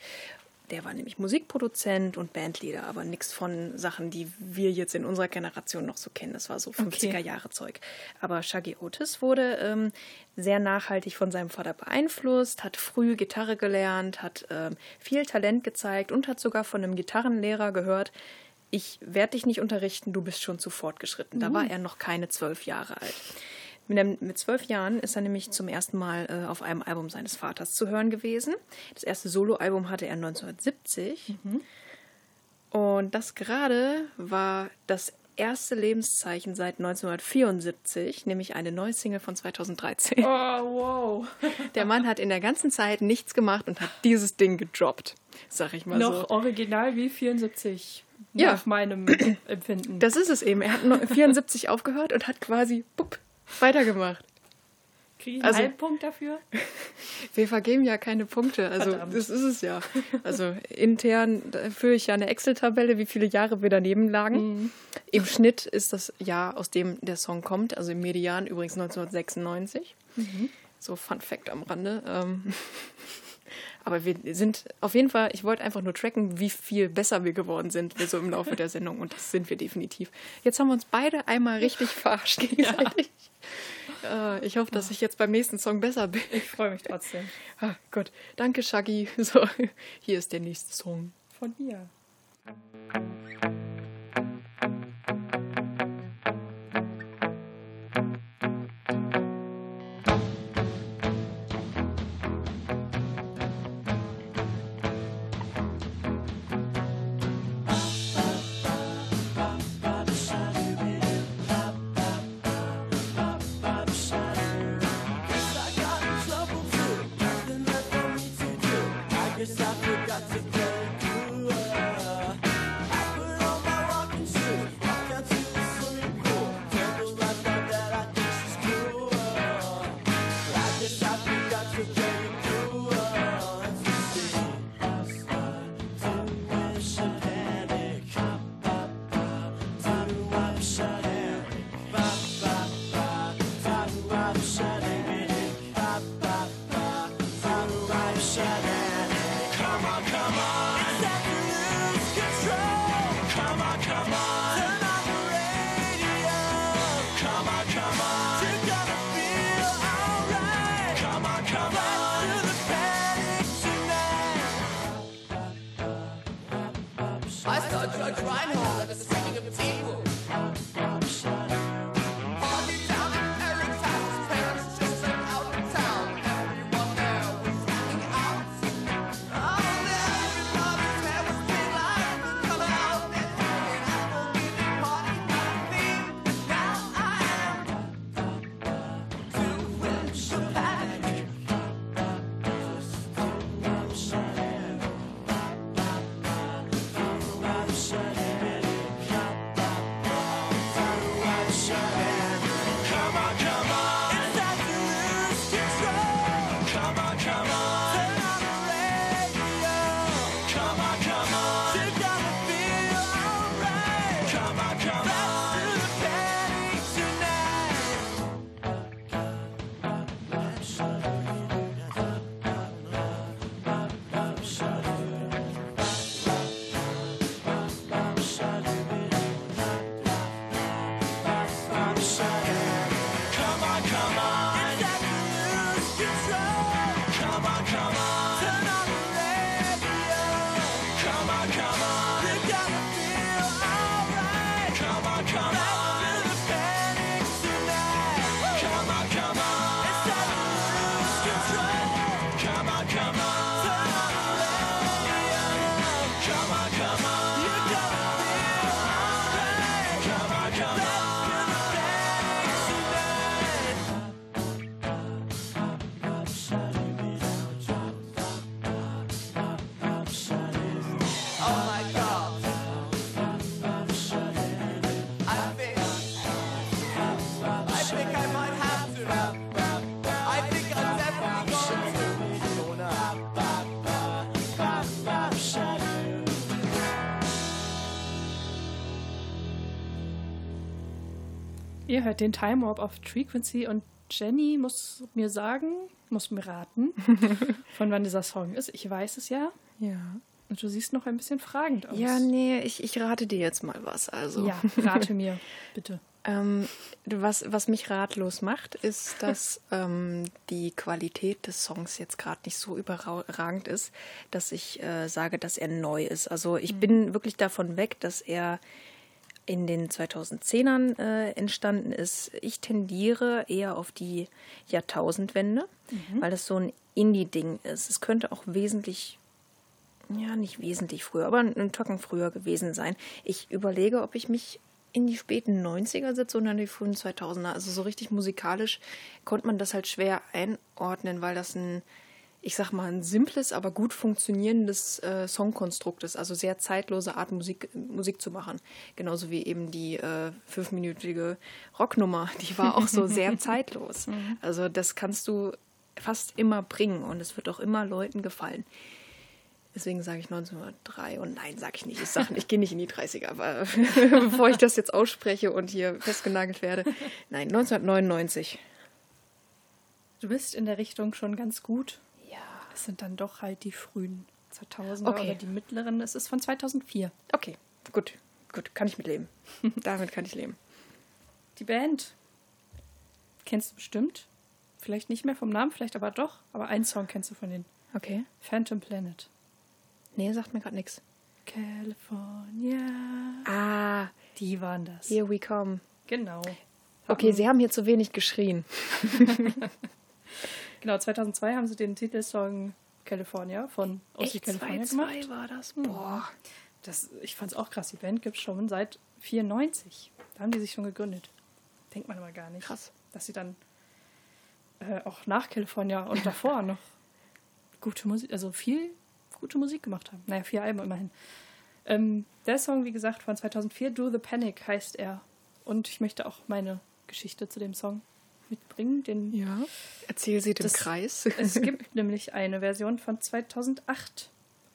Der war nämlich Musikproduzent und Bandleader, aber nichts von Sachen, die wir jetzt in unserer Generation noch so kennen. Das war so 50er Jahre Zeug. Aber Shaggy Otis wurde ähm, sehr nachhaltig von seinem Vater beeinflusst, hat früh Gitarre gelernt, hat ähm, viel Talent gezeigt und hat sogar von einem Gitarrenlehrer gehört, ich werde dich nicht unterrichten, du bist schon zu fortgeschritten. Da war er noch keine zwölf Jahre alt. Mit, zwölf Jahren ist er nämlich zum ersten Mal äh, auf einem Album seines Vaters zu hören gewesen. Das erste Soloalbum hatte er 1970. Und das gerade war das erste Lebenszeichen seit 1974, nämlich eine neue Single von 2013. Oh, wow. Der Mann hat in der ganzen Zeit nichts gemacht und hat dieses Ding gedroppt, sag ich mal Noch so. original wie 74. Ja. Nach meinem Empfinden. Das ist es eben. Er hat nur 74 aufgehört und hat quasi bupp, weitergemacht. Kriege ich einen also- Punkt dafür? Wir vergeben ja keine Punkte. Also Verdammt. das ist es ja. Also intern führe ich ja eine Excel-Tabelle, wie viele Jahre wir daneben lagen. Im Schnitt ist das Jahr, aus dem der Song kommt, also im Median übrigens 1996. So Fun Fact am Rande. Ähm, Aber wir sind auf jeden Fall, ich wollte einfach nur tracken, wie viel besser wir geworden sind, wir so im Laufe der Sendung. Und das sind wir definitiv. Jetzt haben wir uns beide einmal richtig verarscht gegenseitig. Äh, ich hoffe, dass ich jetzt beim nächsten Song besser bin. Ich freue mich trotzdem. Ah, Gott. Danke, Shaggy. So, hier ist der nächste Song. Von dir. Ihr hört den Time Warp auf Frequency und Jenny muss mir sagen, muss mir raten, von wann dieser Song ist. Ich weiß es ja. Ja. Und du siehst noch ein bisschen fragend aus. Ja, nee, ich, ich rate dir jetzt mal was. Also. Ja, rate mir, bitte. Ähm, was, was mich ratlos macht, ist, dass ähm, die Qualität des Songs jetzt gerade nicht so überragend ist, dass ich äh, sage, dass er neu ist. Also ich bin wirklich davon weg, dass er in den 2010ern äh, entstanden ist. Ich tendiere eher auf die Jahrtausendwende, weil das so ein Indie-Ding ist. Es könnte auch wesentlich ja, nicht wesentlich früher, aber ein Tacken früher gewesen sein. Ich überlege, ob ich mich in die späten 90er setze oder in die frühen 2000er. Also so richtig musikalisch konnte man das halt schwer einordnen, weil das ein, ich sag mal, ein simples, aber gut funktionierendes äh, Songkonstrukt ist. Also sehr zeitlose Art, Musik, Musik zu machen. Genauso wie eben die äh, fünfminütige Rocknummer, die war auch so sehr zeitlos. Also das kannst du fast immer bringen und es wird auch immer Leuten gefallen. Deswegen sage ich 1903 und nein, sage ich nicht. Ich sage, ich gehe nicht in die 30er, aber bevor ich das jetzt ausspreche und hier festgenagelt werde, nein, 1999. Du bist in der Richtung schon ganz gut. Ja. Es sind dann doch halt die frühen 2000er Okay. oder die mittleren. Es ist von 2004. Okay, gut, gut, kann ich mitleben. Damit kann ich leben. Die Band kennst du bestimmt. Vielleicht nicht mehr vom Namen, vielleicht aber doch. Aber einen Song kennst du von den Okay. Phantom Planet. Nee, sagt mir gerade nichts. California. Ah, Die waren das. here we come. Genau. Okay, sie haben hier zu wenig geschrien. Genau, 2002 haben sie den Titelsong California von OC California gemacht. war das? Boah. Das, ich fand es auch krass. Die Band gibt es schon seit 94. Da haben die sich schon gegründet. Denkt man aber gar nicht. Krass. Dass sie dann äh, auch nach California und davor noch gute Musik, also viel gute Musik gemacht haben. Naja, vier Alben immerhin. Ähm, der Song, wie gesagt, von 2004, Do the Panic heißt er. Und ich möchte auch meine Geschichte zu dem Song mitbringen. Den, Ja. Erzähl sie dem Das- Kreis. Es gibt nämlich eine Version von 2008.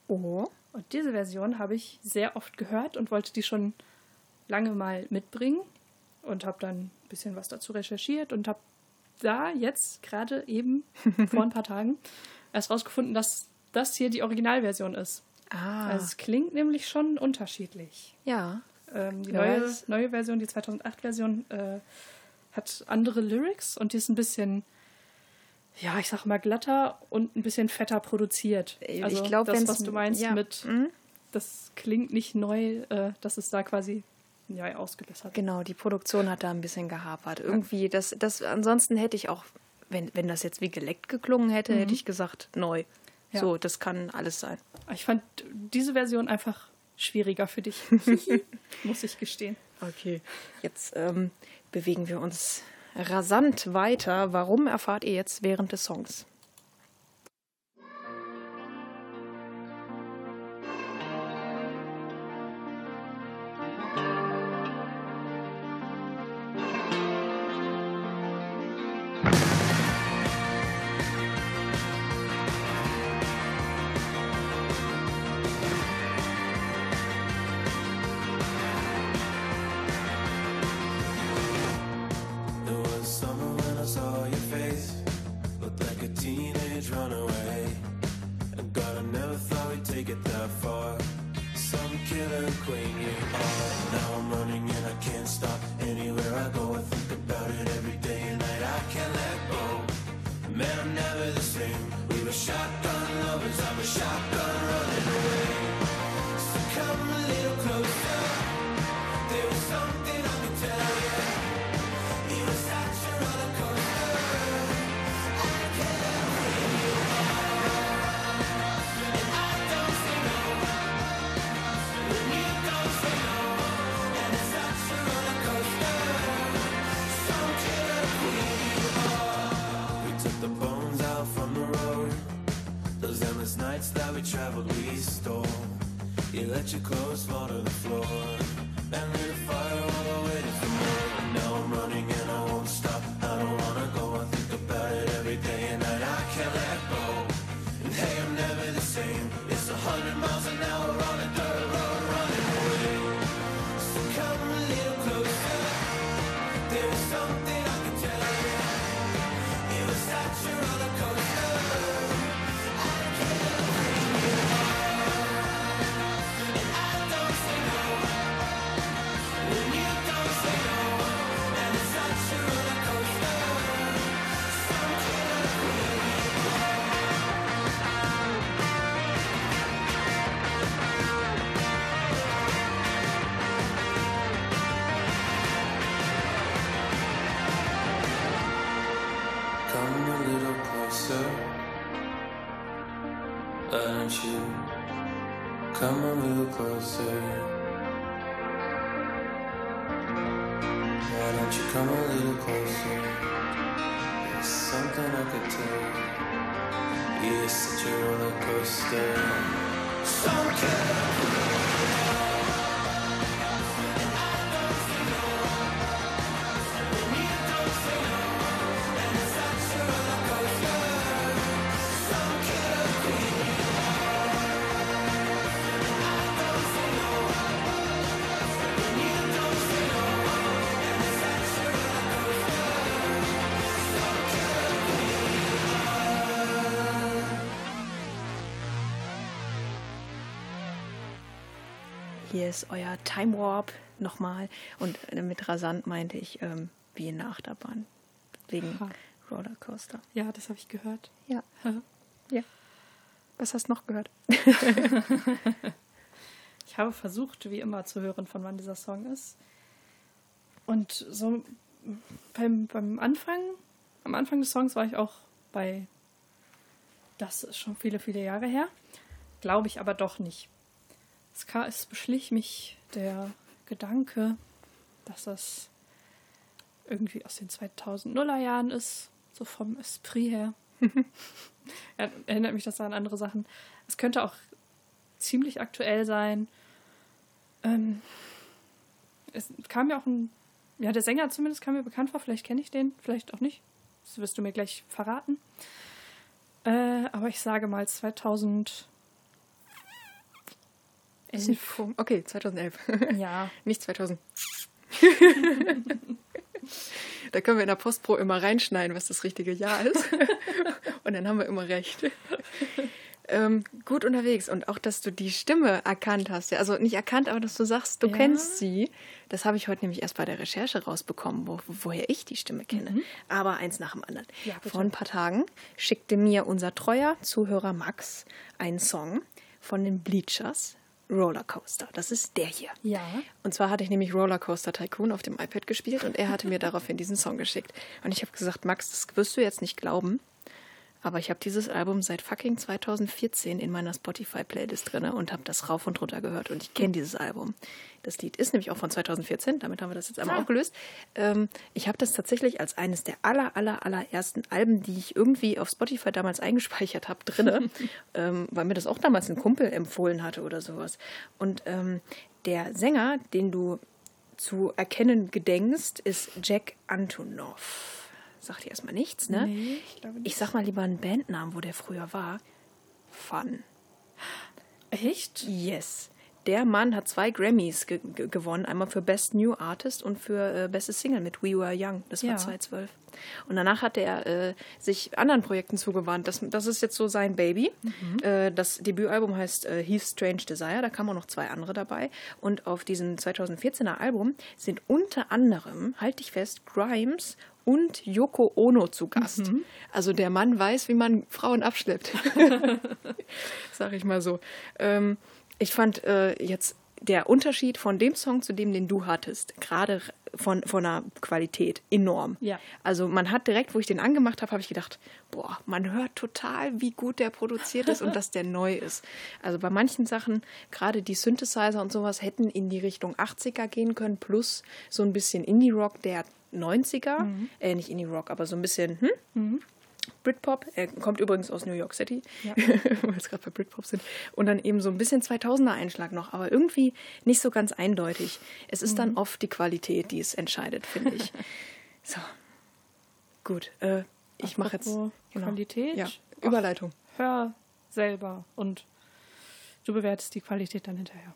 oh. Und diese Version habe ich sehr oft gehört und wollte die schon lange mal mitbringen und habe dann ein bisschen was dazu recherchiert und habe da jetzt gerade eben vor ein paar Tagen erst rausgefunden, dass das hier die Originalversion ist. Ah, Also es klingt nämlich schon unterschiedlich. ja. Ähm, die neue, neue Version, die 2008-Version, äh, hat andere Lyrics und die ist ein bisschen, ja, ich sag mal glatter und ein bisschen fetter produziert. Ich Also glaub, das, wenn's- was du meinst ja. mit, Mhm. das klingt nicht neu, äh, das ist da quasi ja, ausgebessert. Genau, die Produktion hat da ein bisschen gehapert. Irgendwie, das, das, ansonsten hätte ich auch, wenn, wenn das jetzt wie geleckt geklungen hätte, hätte ich gesagt, neu. Ja. So, das kann alles sein. Ich fand diese Version einfach schwieriger für dich, muss ich gestehen. Okay. Jetzt ähm, bewegen wir uns rasant weiter. Warum erfahrt ihr jetzt während des Songs? crocodile. You're such a roller coaster. Some ist euer Time Warp nochmal. Und äh, mit rasant meinte ich ähm, wie in der Achterbahn. Wegen Ha. Rollercoaster. Ja, das habe ich gehört. Ja. ja. Was hast du noch gehört? Ich habe versucht, wie immer, zu hören, von wann dieser Song ist. Und so beim, beim Anfang, am Anfang des Songs war ich auch bei, das ist schon viele, viele Jahre her. Glaube ich aber doch nicht. Es, kam, es beschlich mich der Gedanke, dass das irgendwie aus den 2000er Jahren ist, so vom Esprit her. Er- Erinnert mich das an andere Sachen. Es könnte auch ziemlich aktuell sein. Ähm, es kam ja auch ein, ja, der Sänger zumindest kam mir bekannt vor, vielleicht kenne ich den, vielleicht auch nicht. Das wirst du mir gleich verraten. Äh, aber ich sage mal 2011. Okay, 2011. Ja, Nicht 2000. da können wir in der Postpro immer reinschneiden, was das richtige Jahr ist. Und dann haben wir immer recht. ähm, gut unterwegs und auch, dass du die Stimme erkannt hast. Ja, also nicht erkannt, aber dass du sagst, du Ja. kennst sie. Das habe ich heute nämlich erst bei der Recherche rausbekommen, wo, woher ich die Stimme kenne. Aber eins nach dem anderen. Ja. Vor ein paar Tagen schickte mir unser treuer Zuhörer Max einen Song von den Bleachers. Rollercoaster. Das ist der hier. Ja. Und zwar hatte ich nämlich Rollercoaster Tycoon auf dem iPad gespielt und er hatte mir daraufhin diesen Song geschickt. Und ich habe gesagt, Max, das wirst du jetzt nicht glauben, aber ich habe dieses Album seit fucking 2014 in meiner Spotify-Playlist drin und habe das rauf und runter gehört und ich kenne dieses Album. Das Lied ist nämlich auch von 2014, damit haben wir das jetzt einmal Ah. aufgelöst. Ähm, ich habe das tatsächlich als eines der aller, aller, allerersten Alben, die ich irgendwie auf Spotify damals eingespeichert habe, drinne, ähm, weil mir das auch damals ein Kumpel empfohlen hatte oder sowas. Und ähm, der Sänger, den du zu erkennen gedenkst, ist Jack Antonoff. Sagt dir erstmal nichts, ne? Nee, ich glaube nicht. Ich sag mal lieber einen Bandnamen, wo der früher war. Fun. Echt? Yes. Der Mann hat zwei Grammys ge ge gewonnen. Einmal für Best New Artist und für äh, Beste Single mit We Were Young. Das war Ja. 2012. Und danach hat er äh, sich anderen Projekten zugewandt. Das, das ist jetzt so sein Baby. Äh, das Debütalbum heißt äh, Heath Strange Desire. Da kamen auch noch zwei andere dabei. Und auf diesem 2014er Album sind unter anderem, halt dich fest, Grimes und Yoko Ono zu Gast. Also der Mann weiß, wie man Frauen abschleppt. Sag ich mal so. Ähm, ich fand äh, jetzt der Unterschied von dem Song zu dem, den du hattest, gerade von, von der Qualität enorm. Ja. Also man hat direkt, wo ich den angemacht habe, habe ich gedacht, boah, man hört total, wie gut der produziert ist und dass der neu ist. Also bei manchen Sachen, gerade die Synthesizer und sowas, hätten in die Richtung 80er gehen können, plus so ein bisschen Indie-Rock der 90er. Äh, nicht Indie-Rock, aber so ein bisschen, hm? Britpop. Er kommt übrigens aus New York City, Ja. weil wir jetzt gerade bei Britpop sind. Und dann eben so ein bisschen 2000er Einschlag noch, aber irgendwie nicht so ganz eindeutig. Es ist dann oft die Qualität, die es entscheidet, finde ich. so. Gut. Äh, ich mache jetzt Apropos Qualität? Ja, Ach. Überleitung. Hör selber und du bewertest die Qualität dann hinterher.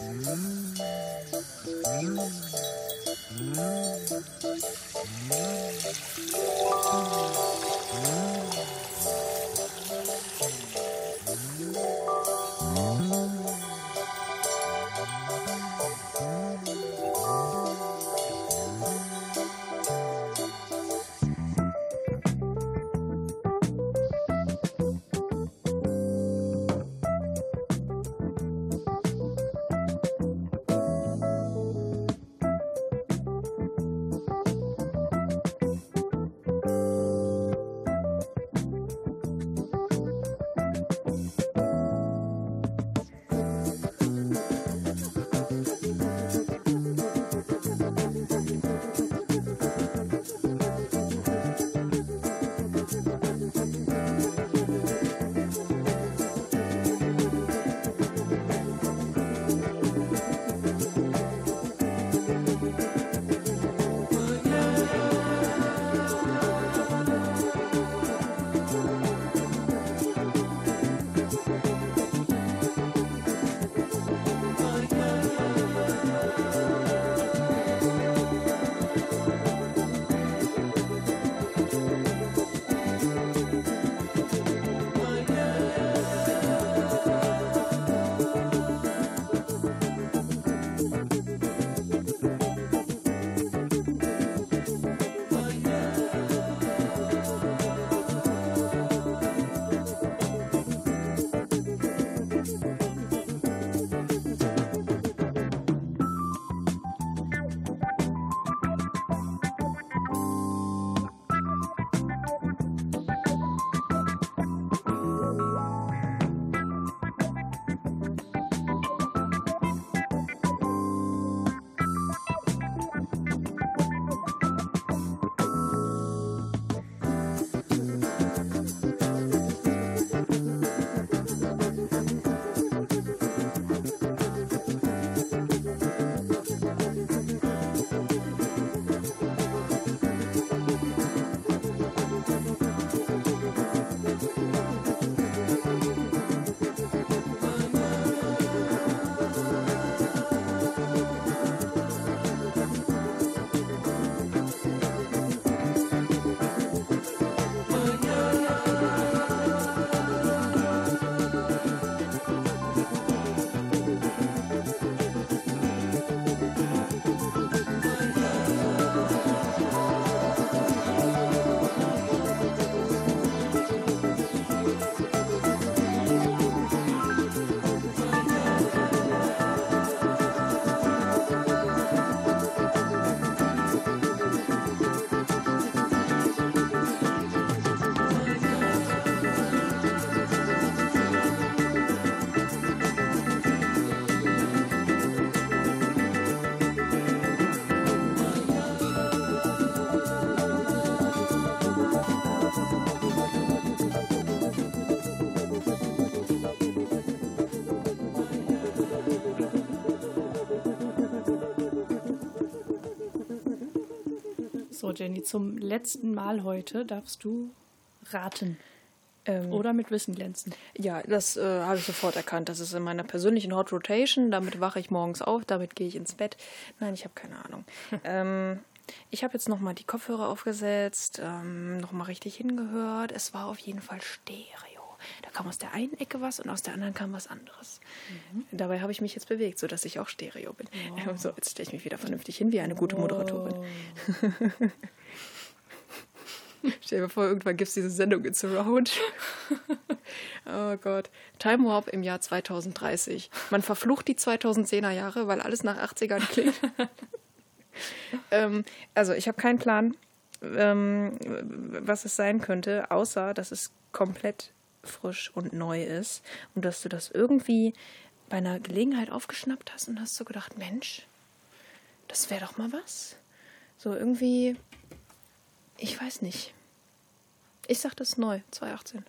Mm-hmm. Jenny, zum letzten Mal heute darfst du raten Ähm, oder mit Wissen glänzen. Ja, das äh, habe ich sofort erkannt. Das ist in meiner persönlichen Hot Rotation. Damit wache ich morgens auf, damit gehe ich ins Bett. Nein, ich habe keine Ahnung. ähm, ich habe jetzt nochmal die Kopfhörer aufgesetzt, ähm, nochmal richtig hingehört. Es war auf jeden Fall Stereo. Da kam aus der einen Ecke was und aus der anderen kam was anderes. Dabei habe ich mich jetzt bewegt, sodass ich auch Stereo bin. So, jetzt stelle ich mich wieder vernünftig hin wie eine gute Moderatorin. Stell dir vor, irgendwann gibt es diese Sendung in Surround. oh Gott. Time Warp im Jahr 2030. Man verflucht die 2010er Jahre, weil alles nach 80ern klingt. ähm, also, ich habe keinen Plan, ähm, was es sein könnte, außer dass es komplett frisch und neu ist und dass du das irgendwie bei einer Gelegenheit aufgeschnappt hast und hast so gedacht, Mensch, das wäre doch mal was. So irgendwie, ich weiß nicht. Ich sag das neu, 2018.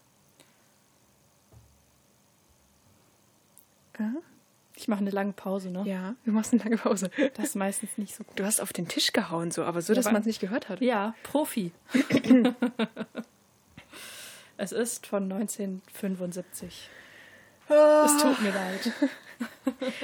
Ich mache eine lange Pause, ne? Ja, du machst eine lange Pause. Das ist meistens nicht so gut. Du hast auf den Tisch gehauen, so, aber so, dass man es nicht gehört hat. Ja, Profi. es ist von 1975. Es tut mir leid.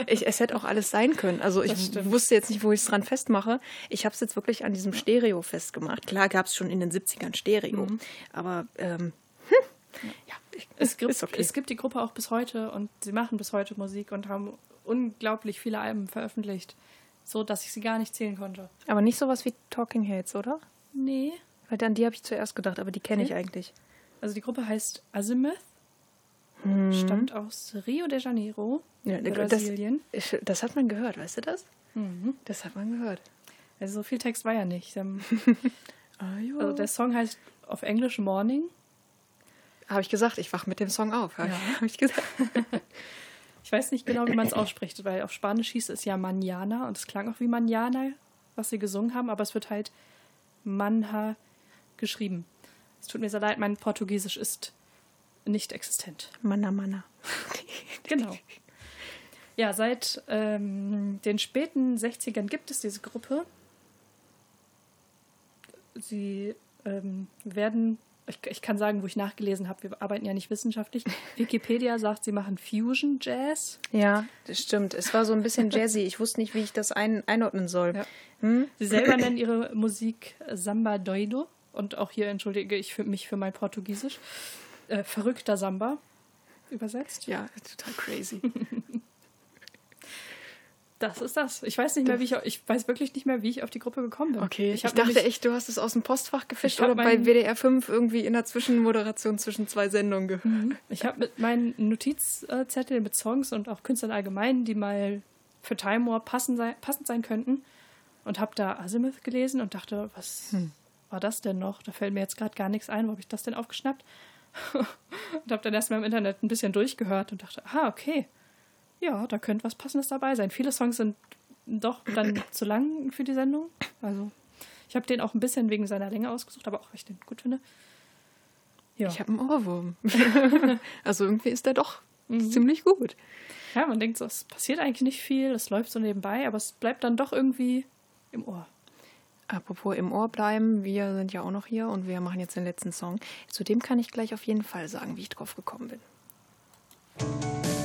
Ich, es hätte auch alles sein können. Also ich wusste jetzt nicht, wo ich es dran festmache. Ich habe es jetzt wirklich an diesem Stereo festgemacht. Klar gab es schon in den 70ern Stereo, aber ähm, hm, ja, ich, Es gibt, okay. es gibt die Gruppe auch bis heute und sie machen bis heute Musik und haben unglaublich viele Alben veröffentlicht, so dass ich sie gar nicht zählen konnte. aber nicht sowas wie Talking Heads, oder? Nee. Weil an die habe ich zuerst gedacht, aber die kenne ich Nee. eigentlich. Also die Gruppe heißt Azimuth, stammt aus Rio de Janeiro, Ja, in das- Brasilien. Ich, das hat man gehört, weißt du das? Das hat man gehört. Also so viel Text war ja nicht. Ah. Also der Song heißt auf Englisch Morning. habe ich gesagt, ich wach mit dem Song auf. Habe Ja. hab ich gesagt. Ich weiß nicht genau, wie man es ausspricht, weil auf Spanisch hieß es ja Manana und es klang auch wie Manana, was sie gesungen haben, aber es wird halt Manha geschrieben. Es tut mir sehr leid, mein Portugiesisch ist nicht existent. Manna, Manna. Genau. Ja, seit ähm, den späten 60ern gibt es diese Gruppe. Sie ähm, werden, ich, ich kann sagen, wo ich nachgelesen habe, wir arbeiten ja nicht wissenschaftlich. Wikipedia sagt, sie machen Fusion Jazz. Ja, das stimmt. Es war so ein bisschen jazzy. Ich wusste nicht, wie ich das ein, einordnen soll. Ja. Hm? Sie selber nennen ihre Musik Samba Doido. Und auch hier entschuldige ich für mich für mein Portugiesisch. Äh, verrückter Samba übersetzt. Ja, total crazy. Das ist das. Ich weiß nicht mehr, wie ich, ich weiß wirklich nicht mehr, wie ich auf die Gruppe gekommen bin. Okay, ich, hab dachte echt, du hast es aus dem Postfach gefischt Ich oder bei WDR 5 irgendwie in der Zwischenmoderation zwischen zwei Sendungen gehört. Ich habe mit meinen Notizzetteln mit Songs und auch Künstlern allgemein, die mal für Time War passend sein, passend sein könnten, und habe da Azimuth gelesen und dachte, was Hm. War das denn noch? Da fällt mir jetzt gerade gar nichts ein. Wo habe ich das denn aufgeschnappt? und habe dann erstmal im Internet ein bisschen durchgehört und dachte, ah, okay. Ja, da könnte was Passendes dabei sein. Viele Songs sind doch dann zu lang für die Sendung. Also, ich habe den auch ein bisschen wegen seiner Länge ausgesucht, aber auch, weil ich den gut finde. Ja. Ich habe einen Ohrwurm. also irgendwie ist der doch ziemlich gut. Ja, man denkt so, es passiert eigentlich nicht viel, es läuft so nebenbei, aber es bleibt dann doch irgendwie im Ohr. Apropos im Ohr bleiben, wir sind ja auch noch hier und wir machen jetzt den letzten Song. Zu dem kann ich gleich auf jeden Fall sagen, wie ich drauf gekommen bin.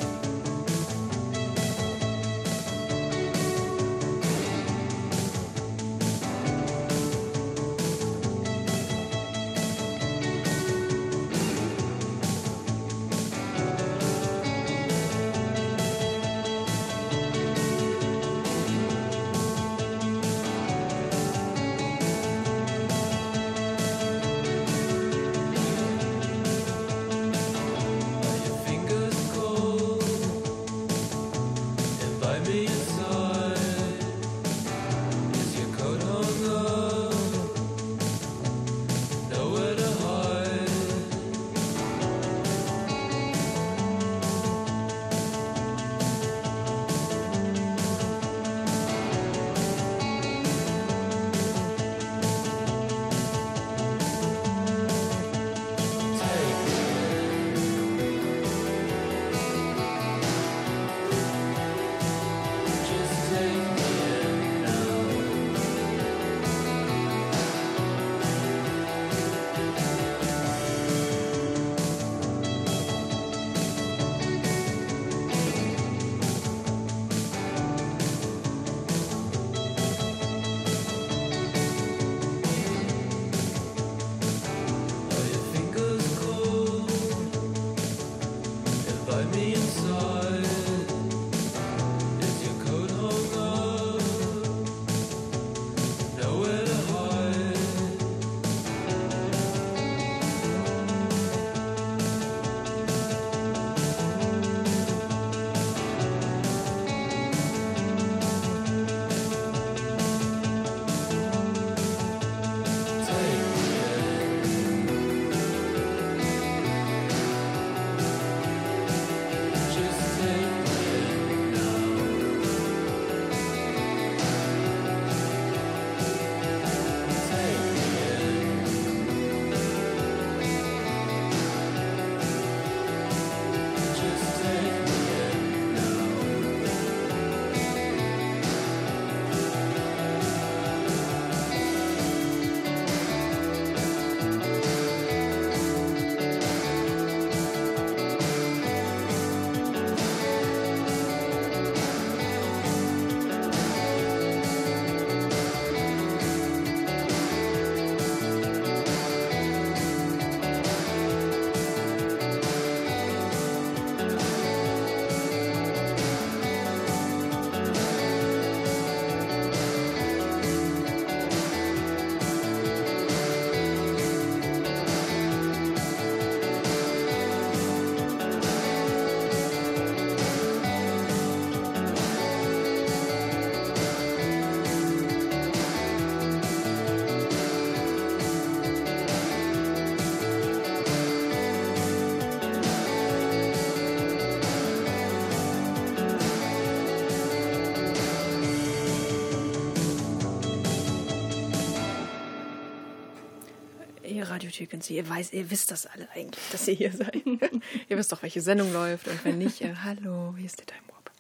Ihr Radio-Chickens, ihr, weiß, ihr wisst das alle eigentlich, dass ihr hier seid. ihr wisst doch, welche Sendung läuft. Und wenn nicht, äh, hallo, hier ist der Time Warp.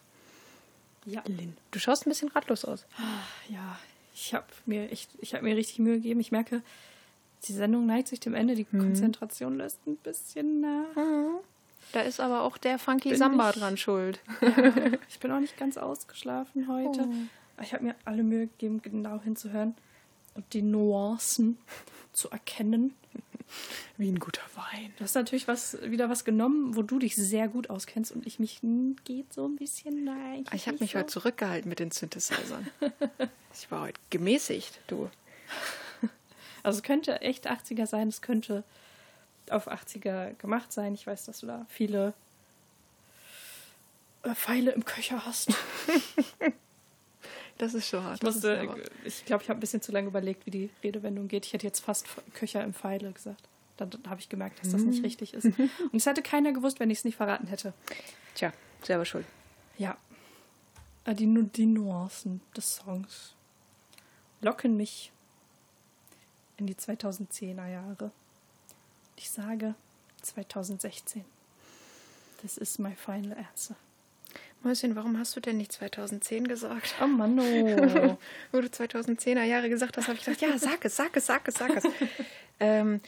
Ja. Lynn, du schaust ein bisschen ratlos aus. Ja, ich habe mir, echt, ich hab mir richtig Mühe gegeben. Ich merke, die Sendung neigt sich dem Ende. Die Konzentration lässt ein bisschen nach. Da ist aber auch der Funky Bin Samba ich- dran schuld. Ich bin auch nicht ganz ausgeschlafen heute. Aber Ich habe mir alle Mühe gegeben, genau hinzuhören und die Nuancen zu erkennen. Wie ein guter Wein. Du hast natürlich was, wieder was genommen, wo du dich sehr gut auskennst und ich mich geht so ein bisschen nein. Ich habe mich heute zurückgehalten mit den Synthesizern. ich war heute gemäßigt, du. Also es könnte echt 80er sein, es könnte auf 80er gemacht sein. Ich weiß, dass du da viele äh, Pfeile im Köcher hast. Das ist schon hart. Ich musste, ich glaube, ich habe ein bisschen zu lange überlegt, wie die Redewendung geht. Ich hätte jetzt fast Köcher im Pfeile gesagt. Dann, dann habe ich gemerkt, dass das nicht richtig ist. Und es hätte keiner gewusst, wenn ich es nicht verraten hätte. Tja, selber schuld. Ja. Äh, Die, die Nuancen des Songs locken mich in die 2010er Jahre. Ich sage 2016. Das ist my final answer. Mäuschen, warum hast du denn nicht 2010 gesagt? Oh Mann, oh. Wo du 2010er Jahre gesagt hast, habe ich gedacht, ja, sag es, sag es, sag es, sag es. ähm,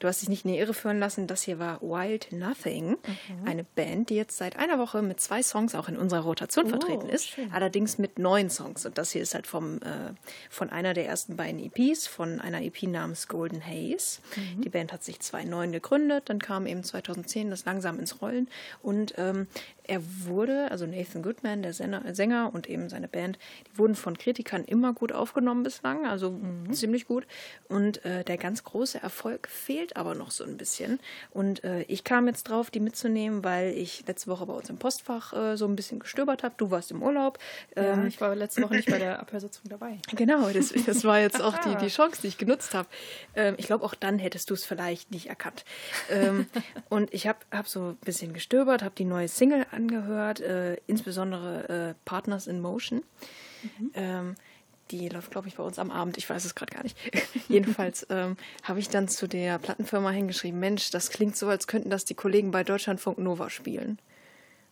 du hast dich nicht in die Irre führen lassen. Das hier war Wild Nothing, eine Band, die jetzt seit einer Woche mit zwei Songs auch in unserer Rotation Oh, vertreten ist. schön. Allerdings mit neun Songs. Und das hier ist halt vom, äh, von einer der ersten beiden EPs, von einer EP namens Golden Haze. Die Band hat sich 2009 gegründet, dann kam eben 2010 das langsam ins Rollen. Und ähm, er wurde, also Nathan Goodman, der Sänger, und eben seine Band, die wurden von Kritikern immer gut aufgenommen bislang, also ziemlich gut. Und äh, der ganz große Erfolg fehlt aber noch so ein bisschen. Und äh, ich kam jetzt drauf, die mitzunehmen, weil ich letzte Woche bei uns im Postfach äh, so ein bisschen gestöbert habe. Du warst im Urlaub. Ja, Ähm, ich war letzte Woche nicht bei der Abhörsitzung dabei. Genau, das, das war jetzt auch die, die Chance, die ich genutzt habe. Ähm, ich glaube, auch dann hättest du es vielleicht nicht erkannt. Ähm, und ich habe hab so ein bisschen gestöbert, habe die neue Single angehört, äh, insbesondere äh, Partners in Motion. Ähm, die läuft, glaube ich, bei uns am Abend. Ich weiß es gerade gar nicht. Jedenfalls ähm, habe ich dann zu der Plattenfirma hingeschrieben, Mensch, das klingt so, als könnten das die Kollegen bei Deutschlandfunk Nova spielen.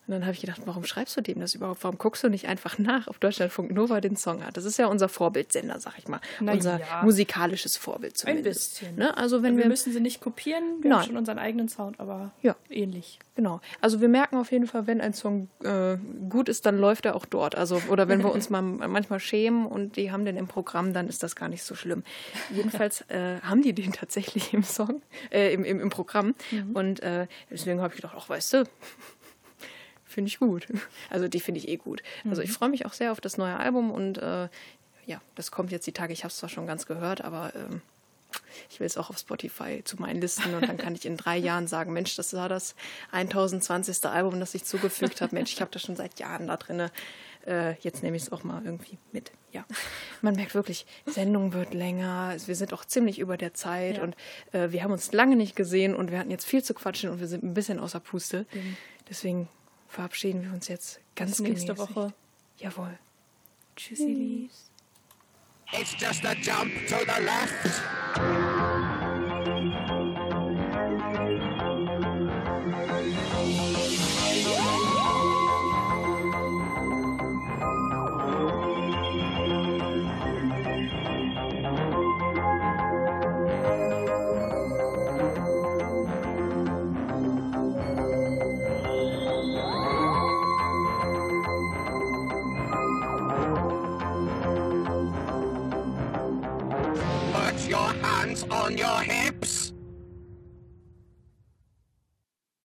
Und dann habe ich gedacht, warum schreibst du dem das überhaupt? Warum guckst du nicht einfach nach, ob Deutschlandfunk Nova den Song hat? Das ist ja unser Vorbildsender, sag ich mal. Na unser ja. musikalisches Vorbild zumindest. bisschen. Ne? Also wenn wir, wir, müssen sie nicht kopieren, wir Nein. haben schon unseren eigenen Sound, aber Ja. ähnlich. genau. Also wir merken auf jeden Fall, wenn ein Song äh, gut ist, dann läuft er auch dort. Also oder wenn wir uns mal manchmal schämen und die haben den im Programm, dann ist das gar nicht so schlimm. Jedenfalls äh, haben die den tatsächlich im Song, äh, im, im, im Programm. Und äh, deswegen habe ich gedacht, ach weißt du, finde ich gut. Also die finde ich eh gut. Also ich freue mich auch sehr auf das neue Album und äh, ja, das kommt jetzt die Tage. Ich habe es zwar schon ganz gehört, aber ähm, ich will es auch auf Spotify zu meinen Listen und dann kann ich in drei Jahren sagen, Mensch, das war das 1020. Album, das ich zugefügt habe. Mensch, ich habe das schon seit Jahren da drinne. Äh, jetzt nehme ich es auch mal irgendwie mit. Ja, man merkt wirklich, Sendung wird länger. Wir sind auch ziemlich über der Zeit Ja. und äh, wir haben uns lange nicht gesehen und wir hatten jetzt viel zu quatschen und wir sind ein bisschen außer Puste. Deswegen verabschieden wir uns jetzt ganz Bis nächste gemäßigt. Woche. Jawohl. Tschüssi. It's just a jump to the left.